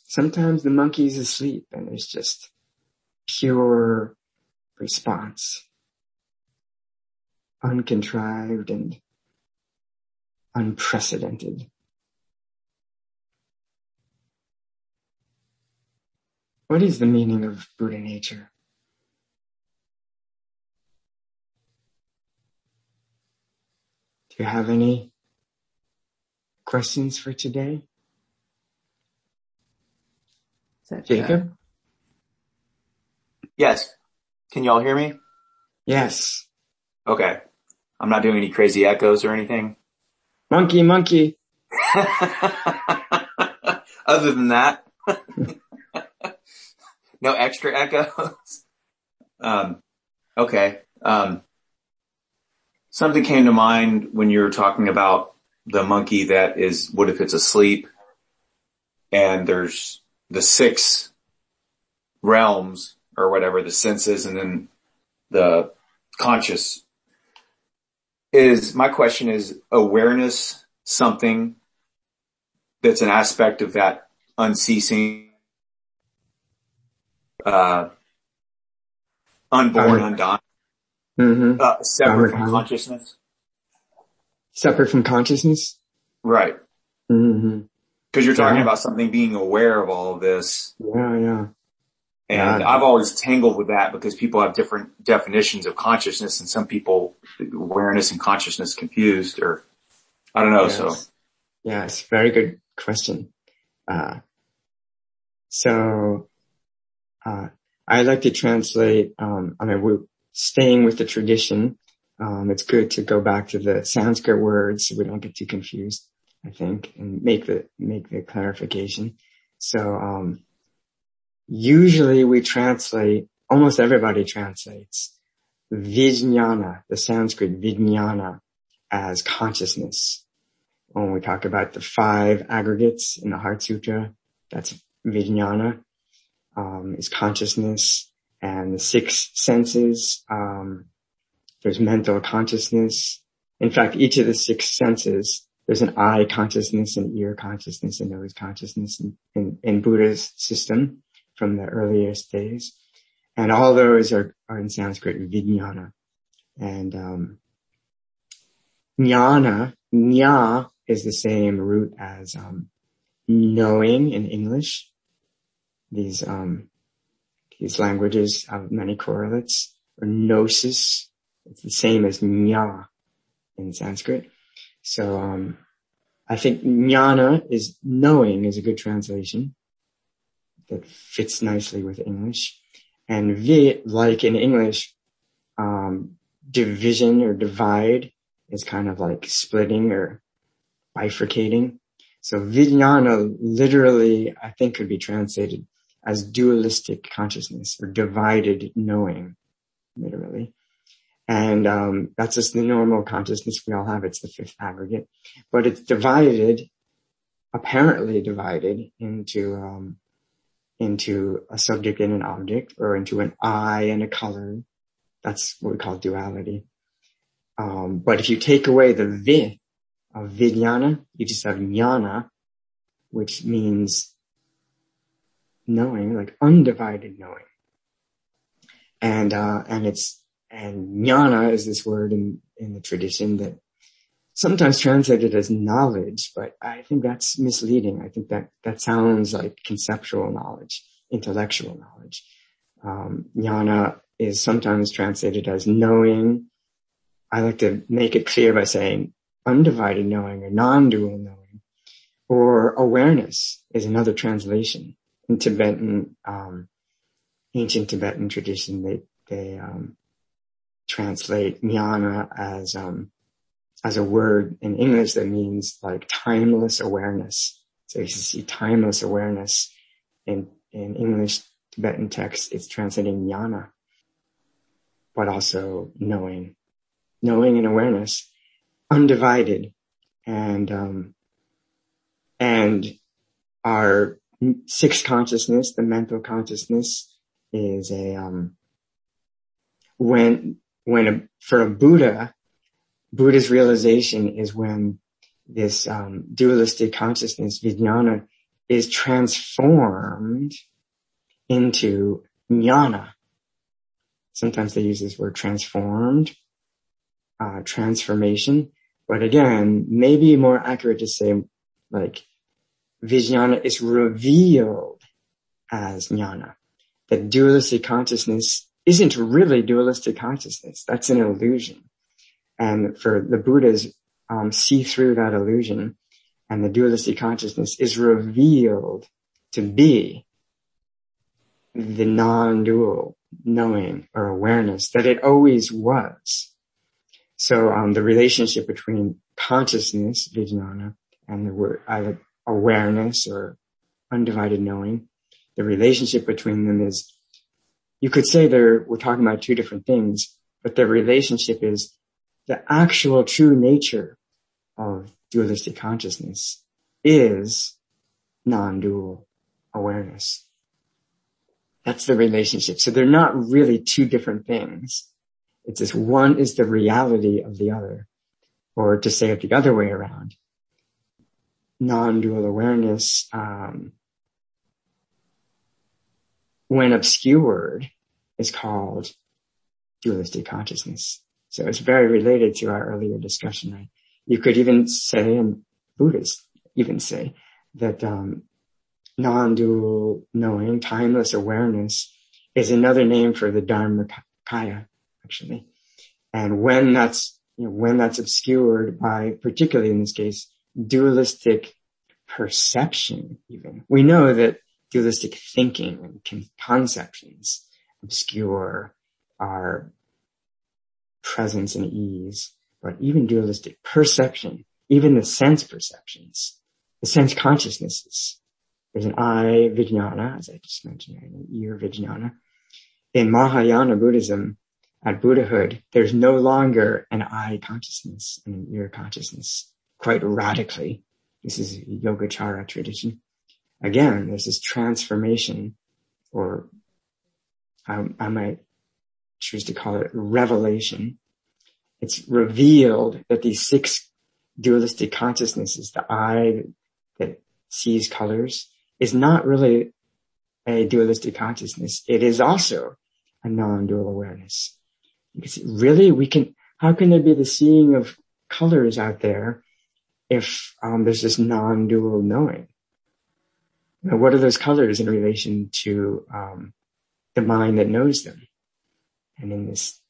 Sometimes the monkey's asleep and there's just pure response uncontrived and unprecedented. What is the meaning of Buddha nature? Do you have any questions for today? Jacob? Yes. Can y'all hear me? Yes. Okay. I'm not doing any crazy echoes or anything. Monkey, monkey. [LAUGHS] Other than that, [LAUGHS] no extra echoes. Um, okay. Um, something came to mind when you were talking about the monkey that is, what if it's asleep and there's the six realms or whatever, the senses and then the conscious is my question is awareness something that's an aspect of that unceasing, uh, unborn, undying, Mm-hmm. uh, separate from consciousness? Separate from consciousness? Right. Mm-hmm. Cause you're talking Yeah. about something being aware of all of this. Yeah, yeah. And Yeah. I've always tangled with that because people have different definitions of consciousness and some people awareness and consciousness confused or I don't know. Yes. So Yes, very good question. Uh, so, uh, I like to translate, um, I mean, we're staying with the tradition. Um, it's good to go back to the Sanskrit words so we don't get too confused, I think, and make the, make the clarification. So, um, usually we translate, almost everybody translates vijnana, the Sanskrit vijnana as consciousness when we talk about the five aggregates in the Heart Sutra, that's vijnana, um, is consciousness, and the six senses, um, there's mental consciousness. In fact, each of the six senses, there's an eye consciousness, an ear consciousness, and nose consciousness in, in, in Buddha's system from the earliest days. And all those are, are in Sanskrit, vijnana. And, um, jnana, nya is the same root as um, knowing in English. These um, these languages have many correlates. Or gnosis, it's the same as nya in Sanskrit. So um, I think jnana is knowing is a good translation that fits nicely with English. And vi, like in English, um, division or divide is kind of like splitting or bifurcating. So vijnana literally, I think could be translated as dualistic consciousness or divided knowing, literally. And um, that's just the normal consciousness we all have. It's the fifth aggregate, but it's divided, apparently divided into um, into a subject and an object, or into an eye and a color. That's what we call duality. Um, but if you take away the vi of vijnana, you just have jnana, which means knowing, like undivided knowing. And, uh, and it's, and jnana is this word in, in the tradition that sometimes translated as knowledge, but I think that's misleading. I think that, that sounds like conceptual knowledge, intellectual knowledge. Um, jnana is sometimes translated as knowing. I like to make it clear by saying undivided knowing or non-dual knowing or awareness is another translation in Tibetan, um, ancient Tibetan tradition. They, they, um, translate jnana as, um, as a word in English that means like timeless awareness. So you see timeless awareness in, in English Tibetan text, it's translating jnana, but also knowing, knowing and awareness, undivided and, um, and our sixth consciousness, the mental consciousness is a, um, when, when a, for a Buddha, Buddha's realization is when this um, dualistic consciousness, vijnana, is transformed into jnana. Sometimes they use this word transformed, uh, transformation. But again, maybe more accurate to say like vijnana is revealed as jnana. That dualistic consciousness isn't really dualistic consciousness. That's an illusion. And for the Buddhas, um, see through that illusion and the dualistic consciousness is revealed to be the non-dual knowing or awareness that it always was. So um, the relationship between consciousness, vijnana, and the word either awareness or undivided knowing, the relationship between them is, you could say they're, we're talking about two different things, but the relationship is the actual true nature of dualistic consciousness is non-dual awareness. That's the relationship. So they're not really two different things. It's just one is the reality of the other. Or to say it the other way around, non-dual awareness, um, when obscured, is called dualistic consciousness. So it's very related to our earlier discussion. Right? You could even say, and Buddhists even say, that um, non-dual knowing, timeless awareness, is another name for the Dharmakaya, actually. And when that's you know, when that's obscured by, particularly in this case, dualistic perception even. We know that dualistic thinking and conceptions obscure our presence and ease, but even dualistic perception, even the sense perceptions, the sense consciousnesses. There's an eye vijnana, as I just mentioned, an ear vijnana. In Mahayana Buddhism, at Buddhahood, there's no longer an eye consciousness and an ear consciousness quite radically. This is Yogacara tradition. Again, there's this transformation or I, I might choose to call it revelation. It's revealed that these six dualistic consciousnesses, the eye that sees colors, is not really a dualistic consciousness. It is also a non-dual awareness. Because really, we can, how can there be the seeing of colors out there if um, there's this non-dual knowing? Now, what are those colors in relation to um, the mind that knows them? And in this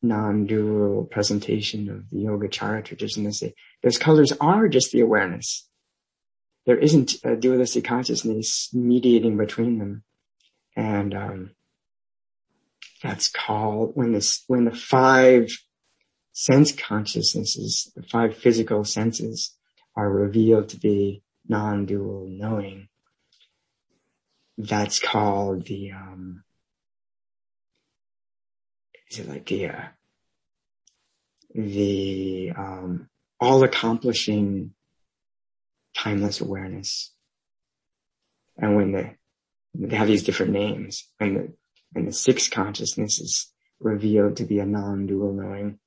non-dual presentation of the Yogacara tradition, they say those colors are just the awareness. There isn't a dualistic consciousness mediating between them. And um, that's called when this when the five sense consciousnesses, the five physical senses are revealed to be non-dual knowing, that's called the, um, is it like the, uh, the, um, all accomplishing timeless awareness. And when the, they have these different names and the, and the sixth consciousness is revealed to be a non-dual knowing,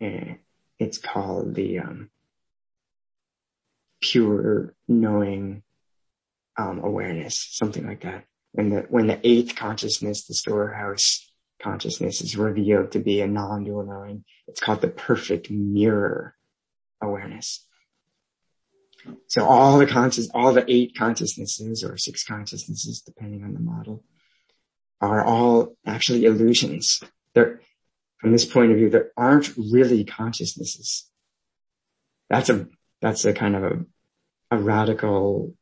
and it's called the, um, pure knowing, um, awareness, something like that. When the, when the eighth consciousness, the storehouse consciousness is revealed to be a non-dual knowing, it's called the perfect mirror awareness. So all the conscious, all the eight consciousnesses or six consciousnesses, depending on the model, are all actually illusions. They're, from this point of view, there aren't really consciousnesses. That's a, that's a kind of a, a radical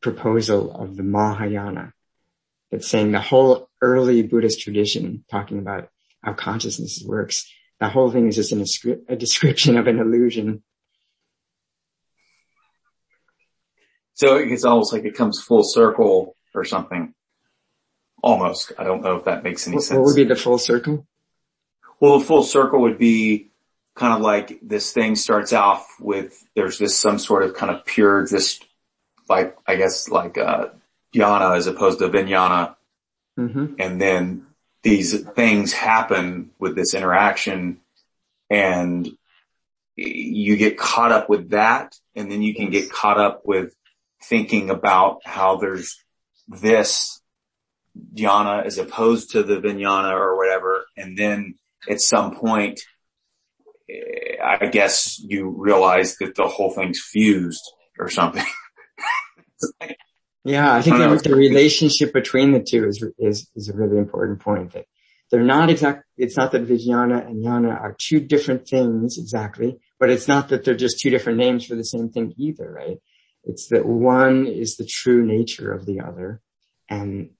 proposal of the Mahayana. It's saying the whole early Buddhist tradition talking about how consciousness works. The whole thing is just an, a description of an illusion. So it's almost like it comes full circle or something. Almost. I don't know if that makes any what, sense. What would be the full circle? Well, the full circle would be kind of like this thing starts off with, there's this some sort of kind of pure, just like, I guess like, uh, jnana as opposed to vijnana. Mm-hmm. And then these things happen with this interaction and you get caught up with that and then you can get caught up with thinking about how there's this jnana as opposed to the vijnana or whatever. And then at some point, eh, I guess you realize that the whole thing's fused or something. yeah, I think I the, the relationship between the two is, is, is a really important point that they're not exact, it's not that Vijnana and Jnana are two different things exactly, but it's not that they're just two different names for the same thing either, right? It's that one is the true nature of the other and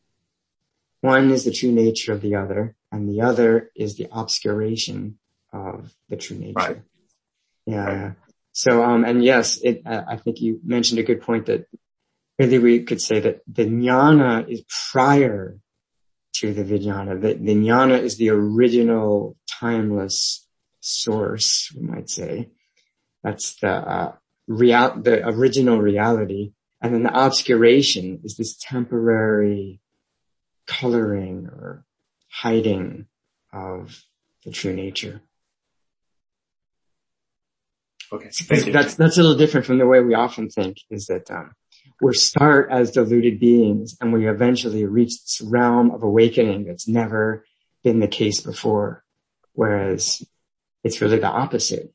one is the true nature of the other and the other is the obscuration of the true nature. Right. Yeah. Right. So, um, and yes, it, I think you mentioned a good point that really we could say that the jnana is prior to the vijnana. The, the jnana is the original timeless source, we might say. That's the, uh, real, the original reality. And then the obscuration is this temporary coloring or hiding of the true nature. Okay. That's, that's a little different from the way we often think is that, um, we start as deluded beings and we eventually reach this realm of awakening that's never been the case before. Whereas it's really the opposite.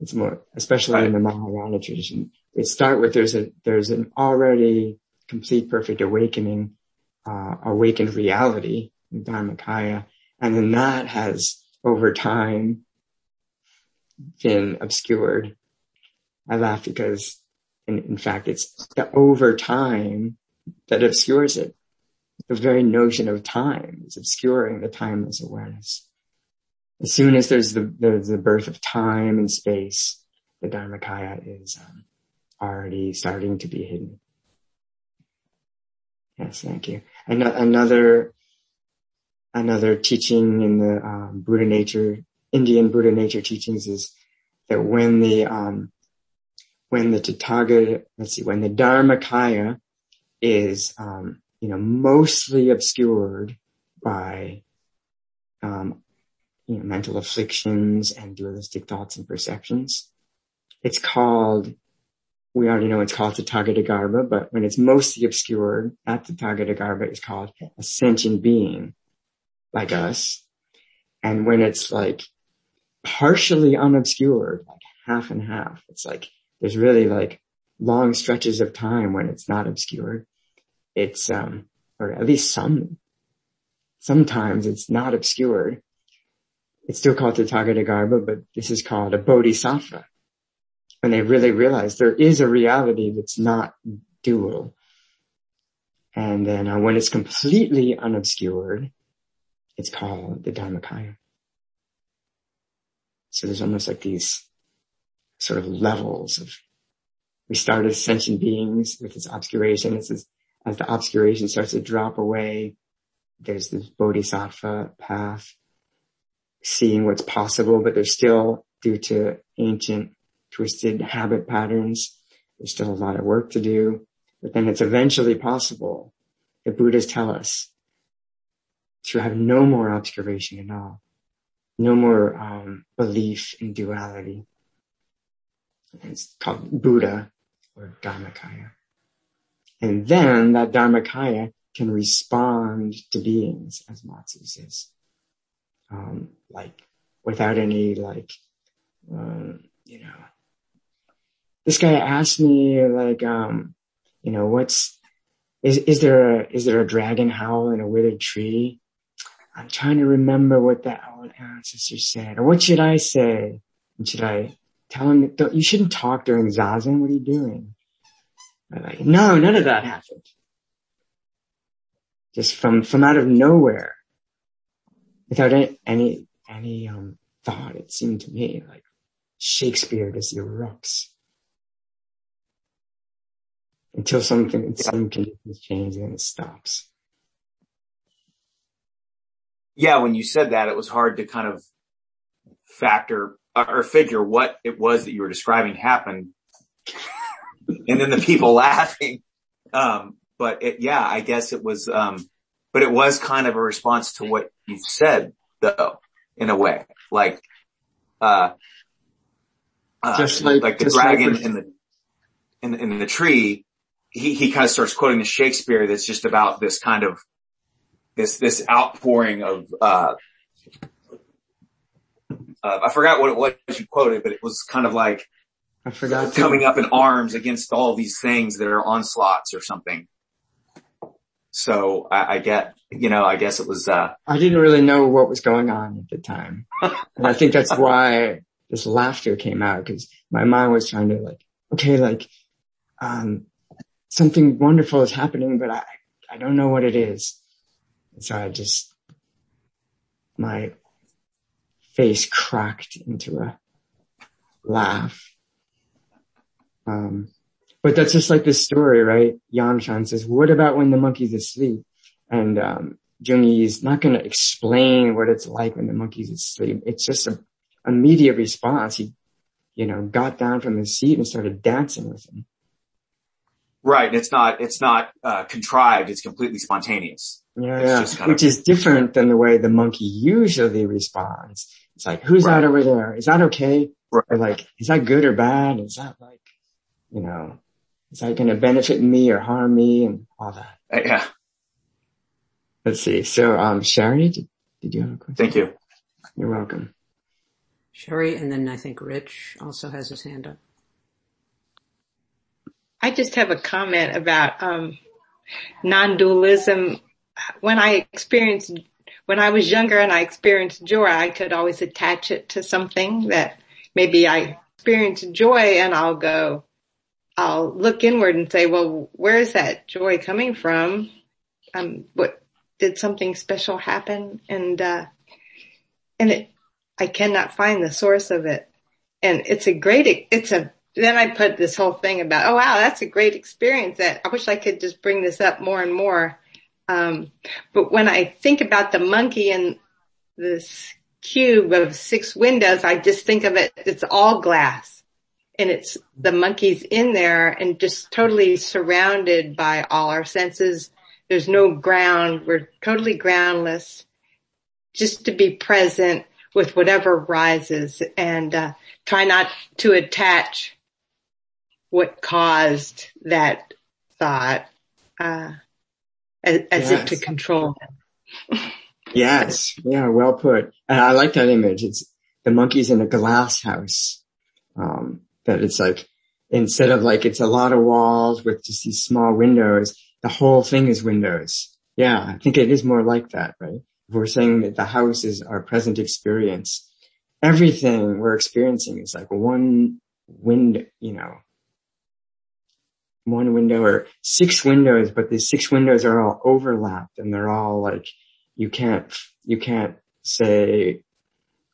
It's more, especially right. in the Mahayana tradition. It start with there's a, there's an already complete perfect awakening, uh, awakened reality, Dharmakaya. And then that has over time been obscured. I laugh because in, in fact it's the over time that obscures it. The very notion of time is obscuring the timeless awareness. As soon as there's the, there's the birth of time and space, the Dharmakaya is um, already starting to be hidden. Yes, thank you. And another another teaching in the um, Buddha nature, Indian Buddha nature teachings is that when the um, when the Tathagata, let's see, when the Dharmakaya is um, you know mostly obscured by um, you know, mental afflictions and dualistic thoughts and perceptions, it's called we already know it's called Tathagatagarbha, but when it's mostly obscured, that Tathagatagarbha is called a sentient being like us. And when it's like partially unobscured, like half and half, it's like there's really like long stretches of time when it's not obscured. It's, um, or at least some, sometimes it's not obscured. It's still called Tathagatagarbha, but this is called a bodhisattva. When they really realize there is a reality that's not dual. And then uh, when it's completely unobscured, it's called the Dharmakaya. So there's almost like these sort of levels of we start as sentient beings with this obscuration. This is, as the obscuration starts to drop away, there's this bodhisattva path, seeing what's possible, but there's still, due to ancient twisted habit patterns, there's still a lot of work to do, but then it's eventually possible. The Buddhas tell us to have no more obscuration at all, no more um, belief in duality. It's called Buddha or Dharmakaya. And then that Dharmakaya can respond to beings, as Matsu says, um, like without any like, um, you know, this guy asked me like, um, you know, what's, is, is there a, is there a dragon howl in a withered tree? I'm trying to remember what that old ancestor said. Or what should I say? And should I tell him, that you shouldn't talk during Zazen? What are you doing? I'm like, no, none of that happened. Just from, from out of nowhere. Without any, any, um, thought, it seemed to me like Shakespeare just erupts until something, some conditions change and it stops. Yeah, when you said that, it was hard to kind of factor or figure what it was that you were describing happened. and then the people laughing. Um, but it, yeah, I guess it was, um, but it was kind of a response to what you said though, in a way, like, uh, uh just like, like the dragon like in the, in, in the tree, he, he kind of starts quoting the Shakespeare that's just about this kind of, this, this outpouring of, uh, uh, I forgot what it was you quoted, but it was kind of like, I forgot coming up in arms against all these things that are onslaughts or something. So I, I get, you know, I guess it was, uh, I didn't really know what was going on at the time. and I think that's why this laughter came out because my mind was trying to like, okay, like, um, something wonderful is happening, but I, I don't know what it is. And so I just, my face cracked into a laugh. Um, but that's just like this story, right? Yangshan says, what about when the monkey's asleep? And, um, is not going to explain what it's like when the monkey's asleep. It's just a immediate response. He, you know, got down from his seat and started dancing with him. Right. It's not, it's not, uh, contrived. It's completely spontaneous. Yeah. yeah. Which of- is different than the way the monkey usually responds. It's like, who's right. that over there? Is that okay? Right. Or like, is that good or bad? Is that like, you know, is that going to benefit me or harm me and all that? Uh, yeah. Let's see. So, um, Sherry, did, did you have a question? Thank you. You're welcome. Sherry, and then I think Rich also has his hand up. I just have a comment about um, non-dualism. When I experienced, when I was younger and I experienced joy, I could always attach it to something that maybe I experienced joy and I'll go, I'll look inward and say, well, where is that joy coming from? Um, what did something special happen? And, uh, and it, I cannot find the source of it. And it's a great, it's a then I put this whole thing about, oh wow, that's a great experience that I wish I could just bring this up more and more. Um, but when I think about the monkey and this cube of six windows, I just think of it, it's all glass and it's the monkeys in there and just totally surrounded by all our senses. There's no ground. We're totally groundless just to be present with whatever rises and uh, try not to attach what caused that thought, uh, as, as yes. if to control yes. Yeah. Well put. And I like that image. It's the monkeys in a glass house. Um, that it's like, instead of like, it's a lot of walls with just these small windows, the whole thing is windows. Yeah. I think it is more like that, right? If we're saying that the house is our present experience, everything we're experiencing is like one window, you know, one window or six windows, but the six windows are all overlapped and they're all like, you can't, you can't say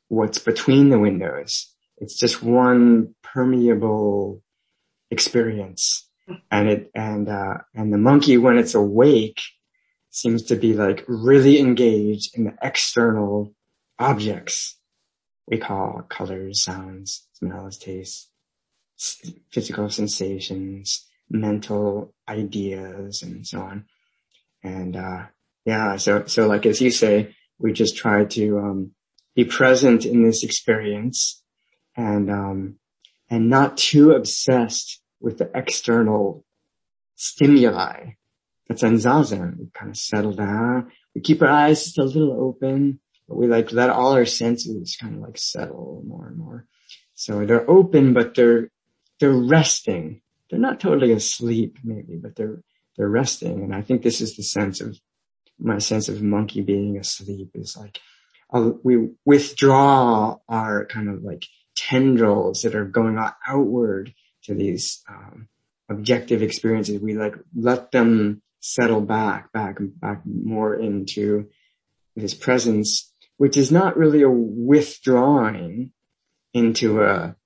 what's between the windows. It's just one permeable experience. And it, and, uh, and the monkey, when it's awake, seems to be like really engaged in the external objects we call colors, sounds, smells, tastes, physical sensations, mental ideas, and so on. And, uh, yeah, so, so like as you say, we just try to, um, be present in this experience and, um, and not too obsessed with the external stimuli. That's in zazen. We kind of settle down. We keep our eyes just a little open, but we like let all our senses kind of like settle more and more. So they're open, but they're, they're resting. They're not totally asleep maybe, but they're, they're resting. And I think this is the sense of my sense of monkey being asleep is like, I'll, we withdraw our kind of like tendrils that are going outward to these, um, objective experiences. We like let them settle back, back, back more into this presence, which is not really a withdrawing into a,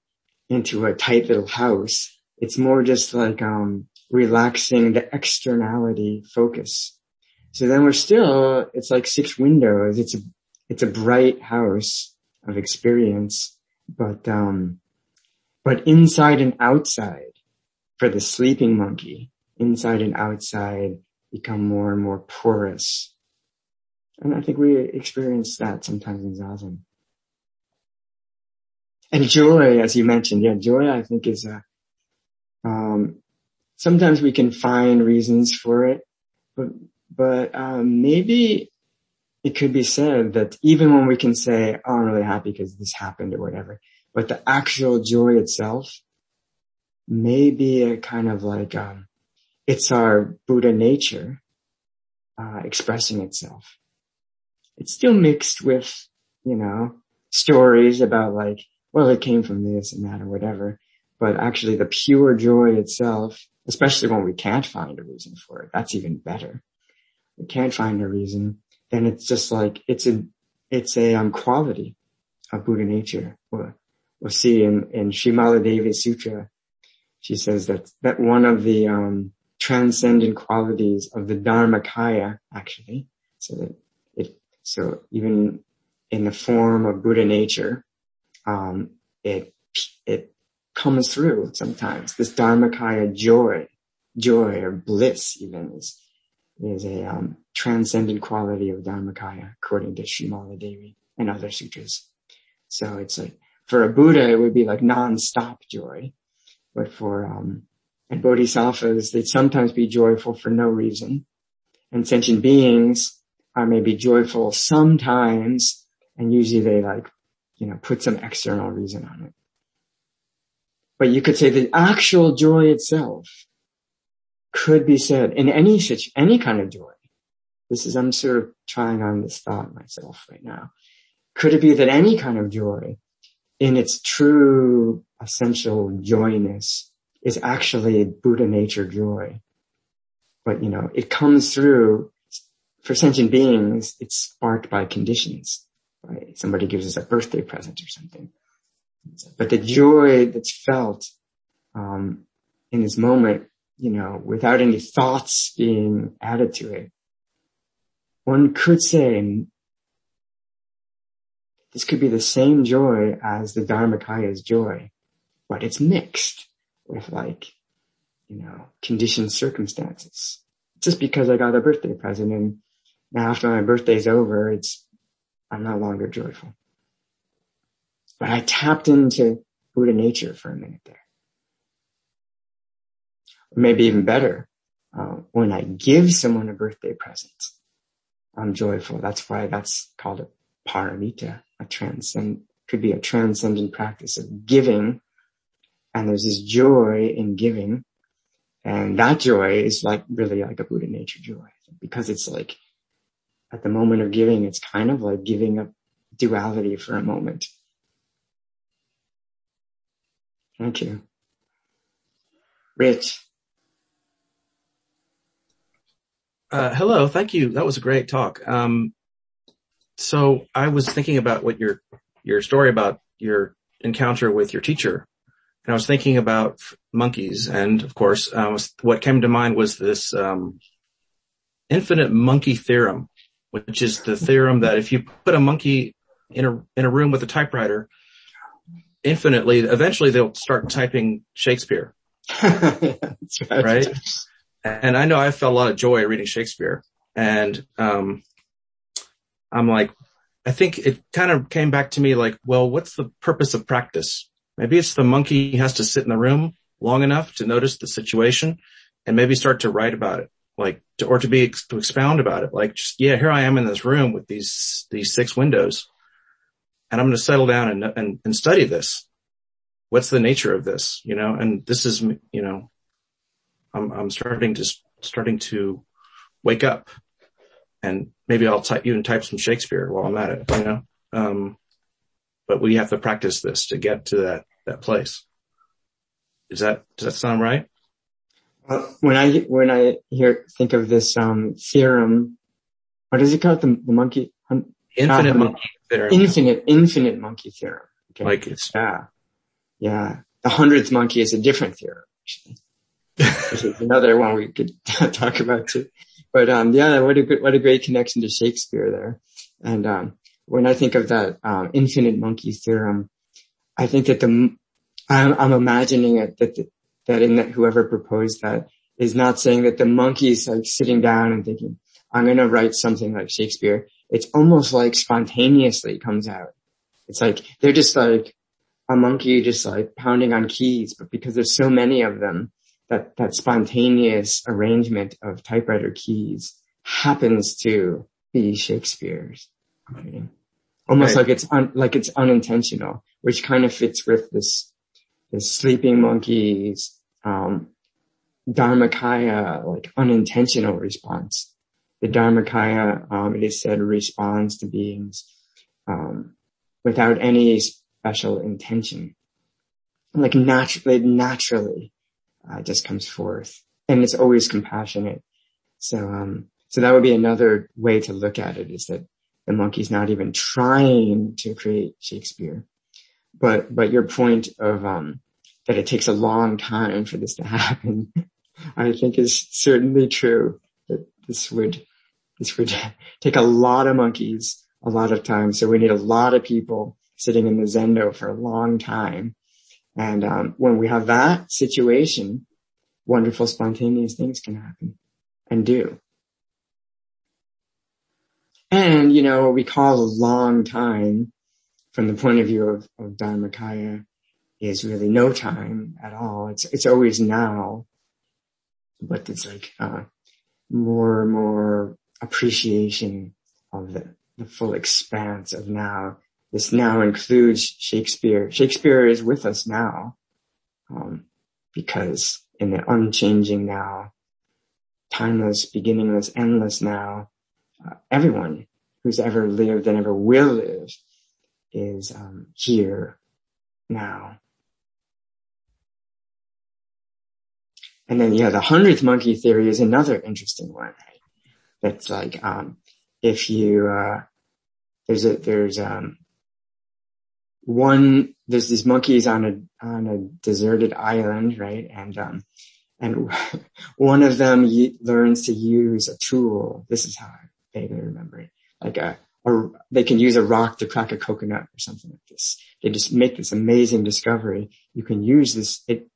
into a tight little house. It's more just like, um, relaxing the externality focus. So then we're still, it's like six windows. It's a, it's a bright house of experience, but, um, but inside and outside for the sleeping monkey, inside and outside become more and more porous. And I think we experience that sometimes in Zazen. And joy, as you mentioned, yeah, joy I think is a, um, sometimes we can find reasons for it, but, but, um, maybe it could be said that even when we can say, oh, I'm really happy because this happened or whatever, but the actual joy itself may be a kind of like, um, it's our Buddha nature, uh, expressing itself. It's still mixed with, you know, stories about like, well, it came from this and that or whatever. But actually the pure joy itself, especially when we can't find a reason for it, that's even better. We can't find a reason, then it's just like, it's a, it's a um, quality of Buddha nature. We'll, we'll see in, in Srimala Devi Sutra, she says that, that one of the, um, transcendent qualities of the Dharmakaya, actually, so that it, so even in the form of Buddha nature, um, it, it comes through sometimes. This Dharmakaya joy, joy or bliss even is, is a, um, transcendent quality of Dharmakaya according to Srimala Devi and other sutras. So it's like, for a Buddha, it would be like non-stop joy but for, um, and bodhisattvas, they'd sometimes be joyful for no reason. And sentient beings are maybe joyful sometimes, and usually they like, you know, put some external reason on it. But you could say the actual joy itself could be said in any such, any kind of joy. This is, I'm sort of trying on this thought myself right now. Could it be that any kind of joy in its true essential joyness is actually Buddha nature joy. But you know, it comes through for sentient beings, it's sparked by conditions, right? Somebody gives us a birthday present or something. But the joy that's felt, um, in this moment, you know, without any thoughts being added to it, one could say this could be the same joy as the Dharmakaya's joy, but it's mixed with like, you know, conditioned circumstances. Just because I got a birthday present and now after my birthday's over, it's, I'm no longer joyful. But I tapped into Buddha nature for a minute there. Or maybe even better, uh, when I give someone a birthday present, I'm joyful. That's why that's called a paramita a transcend, could be a transcendent practice of giving. And there's this joy in giving. And that joy is like really like a Buddha nature joy because it's like at the moment of giving, it's kind of like giving up duality for a moment. Thank you. Rich. Uh, hello. Thank you. That was a great talk. Um, so I was thinking about what your, your story about your encounter with your teacher and I was thinking about monkeys, and of course, uh, what came to mind was this um, infinite monkey theorem, which is the theorem that if you put a monkey in a in a room with a typewriter, infinitely, eventually they'll start typing Shakespeare. right. [LAUGHS] right. And I know I felt a lot of joy reading Shakespeare, and um, I'm like, I think it kind of came back to me like, well, what's the purpose of practice? Maybe it's the monkey has to sit in the room long enough to notice the situation and maybe start to write about it, like, to, or to be, to expound about it. Like, just, yeah, here I am in this room with these, these six windows and I'm going to settle down and, and, and study this. What's the nature of this? You know, and this is, you know, I'm, I'm starting to, starting to wake up and maybe I'll type, even type some Shakespeare while I'm at it, you know? Um, but we have to practice this to get to that, that place. Is that, does that sound right? Well, when I, when I hear, think of this, um, theorem, what is it called? The, the monkey, infinite uh, monkey theorem. Infinite, infinite monkey theorem. Okay. Like it's, yeah. Yeah. The hundredth monkey is a different theorem, actually. [LAUGHS] Which is another one we could [LAUGHS] talk about too. But, um, yeah, what a good, what a great connection to Shakespeare there. And, um, when I think of that, um, infinite monkey theorem, I think that the, I'm, I'm imagining it that, the, that in that whoever proposed that is not saying that the monkey is like sitting down and thinking, I'm going to write something like Shakespeare. It's almost like spontaneously comes out. It's like, they're just like a monkey just like pounding on keys, but because there's so many of them, that, that spontaneous arrangement of typewriter keys happens to be Shakespeare's writing. Almost right. like it's un, like it's unintentional, which kind of fits with this, this sleeping monkeys, um, Dharmakaya, like unintentional response. The Dharmakaya, um, it is said responds to beings, um, without any special intention. Like naturally, naturally uh, just comes forth and it's always compassionate. So, um, so that would be another way to look at it is that the monkey's not even trying to create Shakespeare. But, but your point of, um, that it takes a long time for this to [LAUGHS] happen, I think is certainly true that this would, this would [LAUGHS] take a lot of monkeys, a lot of time. So we need a lot of people sitting in the Zendo for a long time and um, when we have that situation, wonderful spontaneous things can happen and do. And, you know, what we call a long time from the point of view of, of Dharmakaya is really no time at all. It's, it's always now, but it's like, uh, more and more appreciation of the, the full expanse of now this now includes Shakespeare. Shakespeare is with us now, um, because in the unchanging now, timeless, beginningless, endless now, uh, everyone who's ever lived and ever will live is um, here now. And then, yeah, the hundredth monkey theory is another interesting one. That's like, um, if you, uh, there's a, there's, um, one, there's these monkeys on a, on a deserted island, right? And, um, and [LAUGHS] one of them learns to use a tool. This is how I vaguely remember it. Like a, a, they can use a rock to crack a coconut or something like this. They just make this amazing discovery. You can use this. It,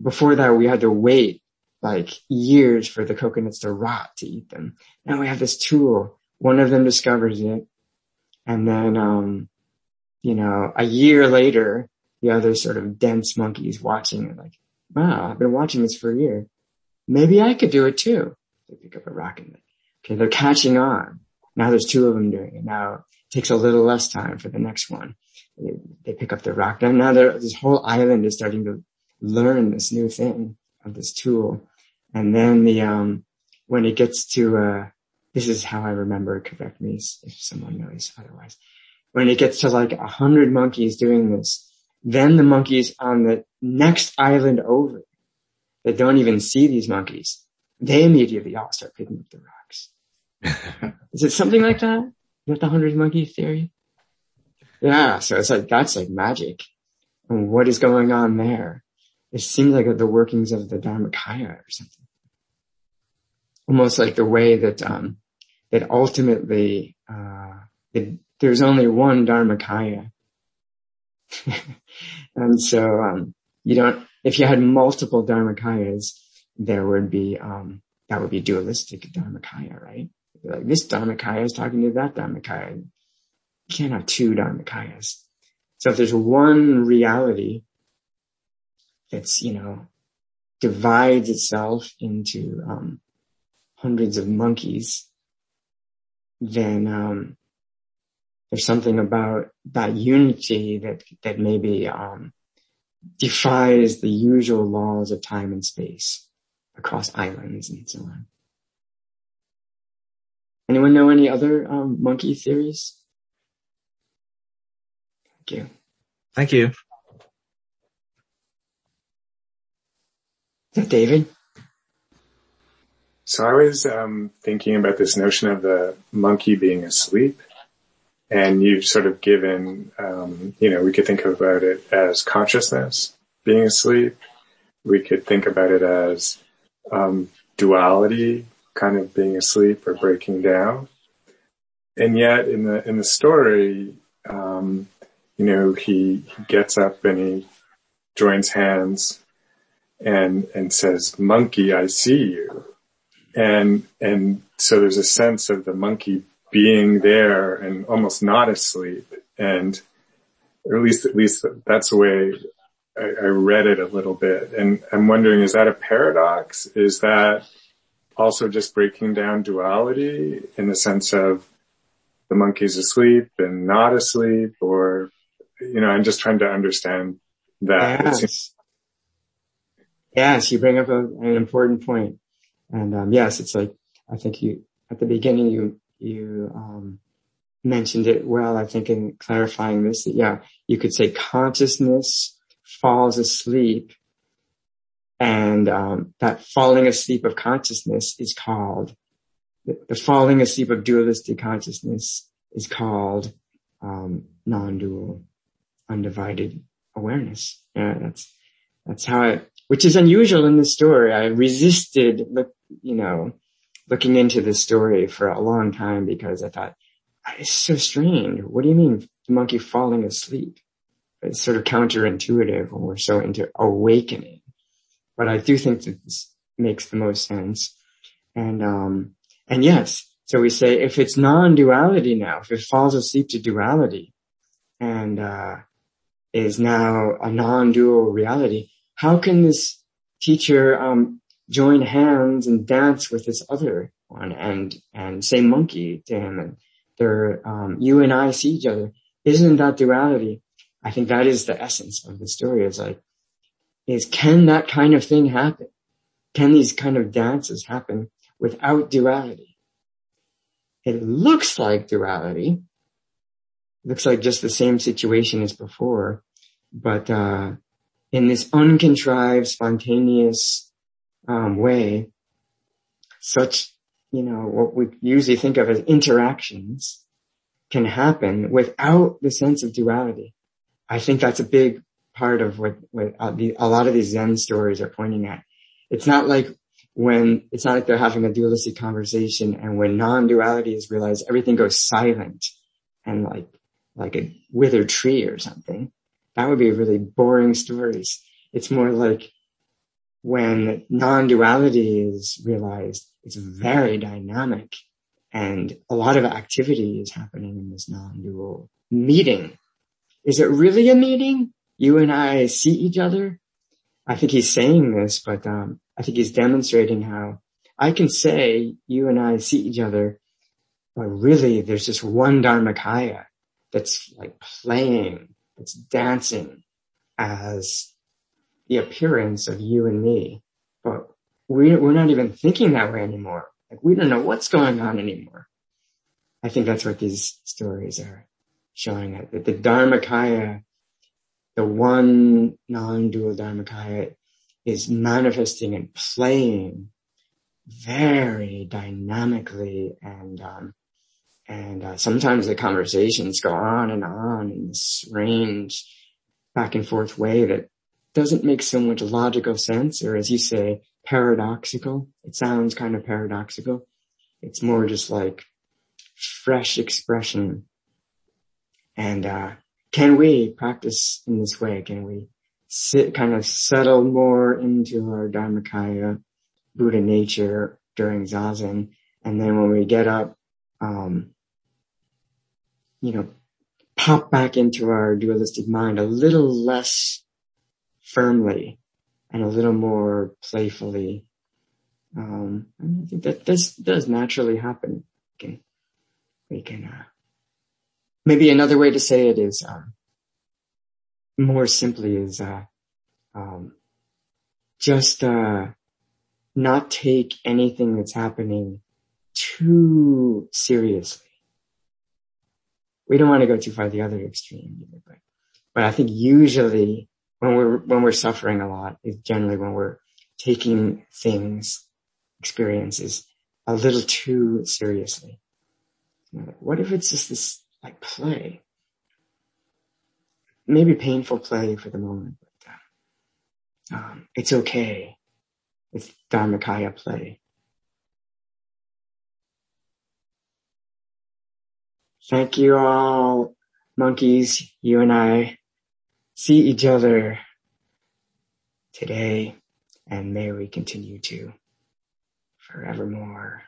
before that, we had to wait like years for the coconuts to rot to eat them. Now we have this tool. One of them discovers it. And then, um, you know, a year later, the other sort of dense monkeys watching it like, wow, I've been watching this for a year. Maybe I could do it too. They pick up a rock and okay, they're catching on. Now there's two of them doing it. Now it takes a little less time for the next one. They, they pick up the rock. And now this whole island is starting to learn this new thing of this tool. And then the, um, when it gets to, uh, this is how I remember, correct me if someone knows otherwise when it gets to like a hundred monkeys doing this, then the monkeys on the next island over that don't even see these monkeys, they immediately all start picking up the rocks. [LAUGHS] Is it something like that? Is that the hundred monkey theory? Yeah. So it's like, that's like magic. And what is going on there? It seems like the workings of the Dharmakaya or something. Almost like the way that, um, that ultimately, uh, it, there's only one Dharmakaya. [LAUGHS] and so, um, you don't, if you had multiple Dharmakayas, there would be, um, that would be dualistic Dharmakaya, right? Like this Dharmakaya is talking to that Dharmakaya. You can't have two Dharmakayas. So if there's one reality that's, you know, divides itself into, um, hundreds of monkeys, then, um, there's something about that unity that, that maybe, um, defies the usual laws of time and space across islands and so on. Anyone know any other um, monkey theories? Thank you. Thank you. David? So I was um, thinking about this notion of the monkey being asleep, and you've sort of given, um, you know, we could think about it as consciousness being asleep. We could think about it as um, duality kind of being asleep or breaking down. And yet in the, in the story, um, you know, he, he gets up and he joins hands and, and says, monkey, I see you. And, and so there's a sense of the monkey being there and almost not asleep. And, or at least, at least that's the way I, I read it a little bit. And I'm wondering, is that a paradox? Is that also just breaking down duality in the sense of the monkey's asleep and not asleep or, you know, I'm just trying to understand that. Yes. Yes, you bring up a, an important point. And, um, yes, it's like, I think you, at the beginning, you, you, um, mentioned it well, I think in clarifying this, that yeah, you could say consciousness falls asleep and um, that falling asleep of consciousness is called the falling asleep of dualistic consciousness is called um, non-dual, undivided awareness. Yeah, that's that's how it, which is unusual in the story. I resisted, look, you know, looking into the story for a long time because I thought it's so strange. What do you mean the monkey falling asleep? It's sort of counterintuitive when we're so into awakening but I do think that this makes the most sense. And, um, and yes, so we say if it's non-duality now, if it falls asleep to duality and, uh, is now a non-dual reality, how can this teacher, um, join hands and dance with this other one and, and say monkey to him and they're, um, you and I see each other. Isn't that duality? I think that is the essence of the story. It's like, is can that kind of thing happen? Can these kind of dances happen without duality? It looks like duality. It looks like just the same situation as before, but uh, in this uncontrived, spontaneous um, way, such you know what we usually think of as interactions can happen without the sense of duality. I think that's a big part of what, what uh, the, a lot of these Zen stories are pointing at. It's not like when, it's not like they're having a dualistic conversation and when non-duality is realized, everything goes silent and like, like a withered tree or something. That would be really boring stories. It's more like when non-duality is realized, it's very dynamic and a lot of activity is happening in this non-dual meeting. Is it really a meeting? you and I see each other. I think he's saying this, but um, I think he's demonstrating how I can say you and I see each other, but really there's just one Dharmakaya that's like playing, that's dancing as the appearance of you and me. But we, we're not even thinking that way anymore. Like we don't know what's going on anymore. I think that's what these stories are showing that the Dharmakaya the one non-dual Dharmakaya is manifesting and playing very dynamically and um, and uh, sometimes the conversations go on and on in this strange back and forth way that doesn't make so much logical sense, or as you say, paradoxical. It sounds kind of paradoxical. It's more just like fresh expression. And, uh, can we practice in this way? Can we sit, kind of settle more into our Dharmakaya Buddha nature during Zazen? And then when we get up, um, you know, pop back into our dualistic mind a little less firmly and a little more playfully. Um, I think that this does naturally happen. We can, we can, uh, maybe another way to say it is, um, more simply is, uh, um, just, uh, not take anything that's happening too seriously. We don't want to go too far the other extreme either, but, but I think usually when we're, when we're suffering a lot is generally when we're taking things, experiences a little too seriously. What if it's just this like play? Maybe painful play for the moment, but um, it's okay. It's Dharmakaya play. Thank you all, monkeys, you and I see each other today and may we continue to forevermore.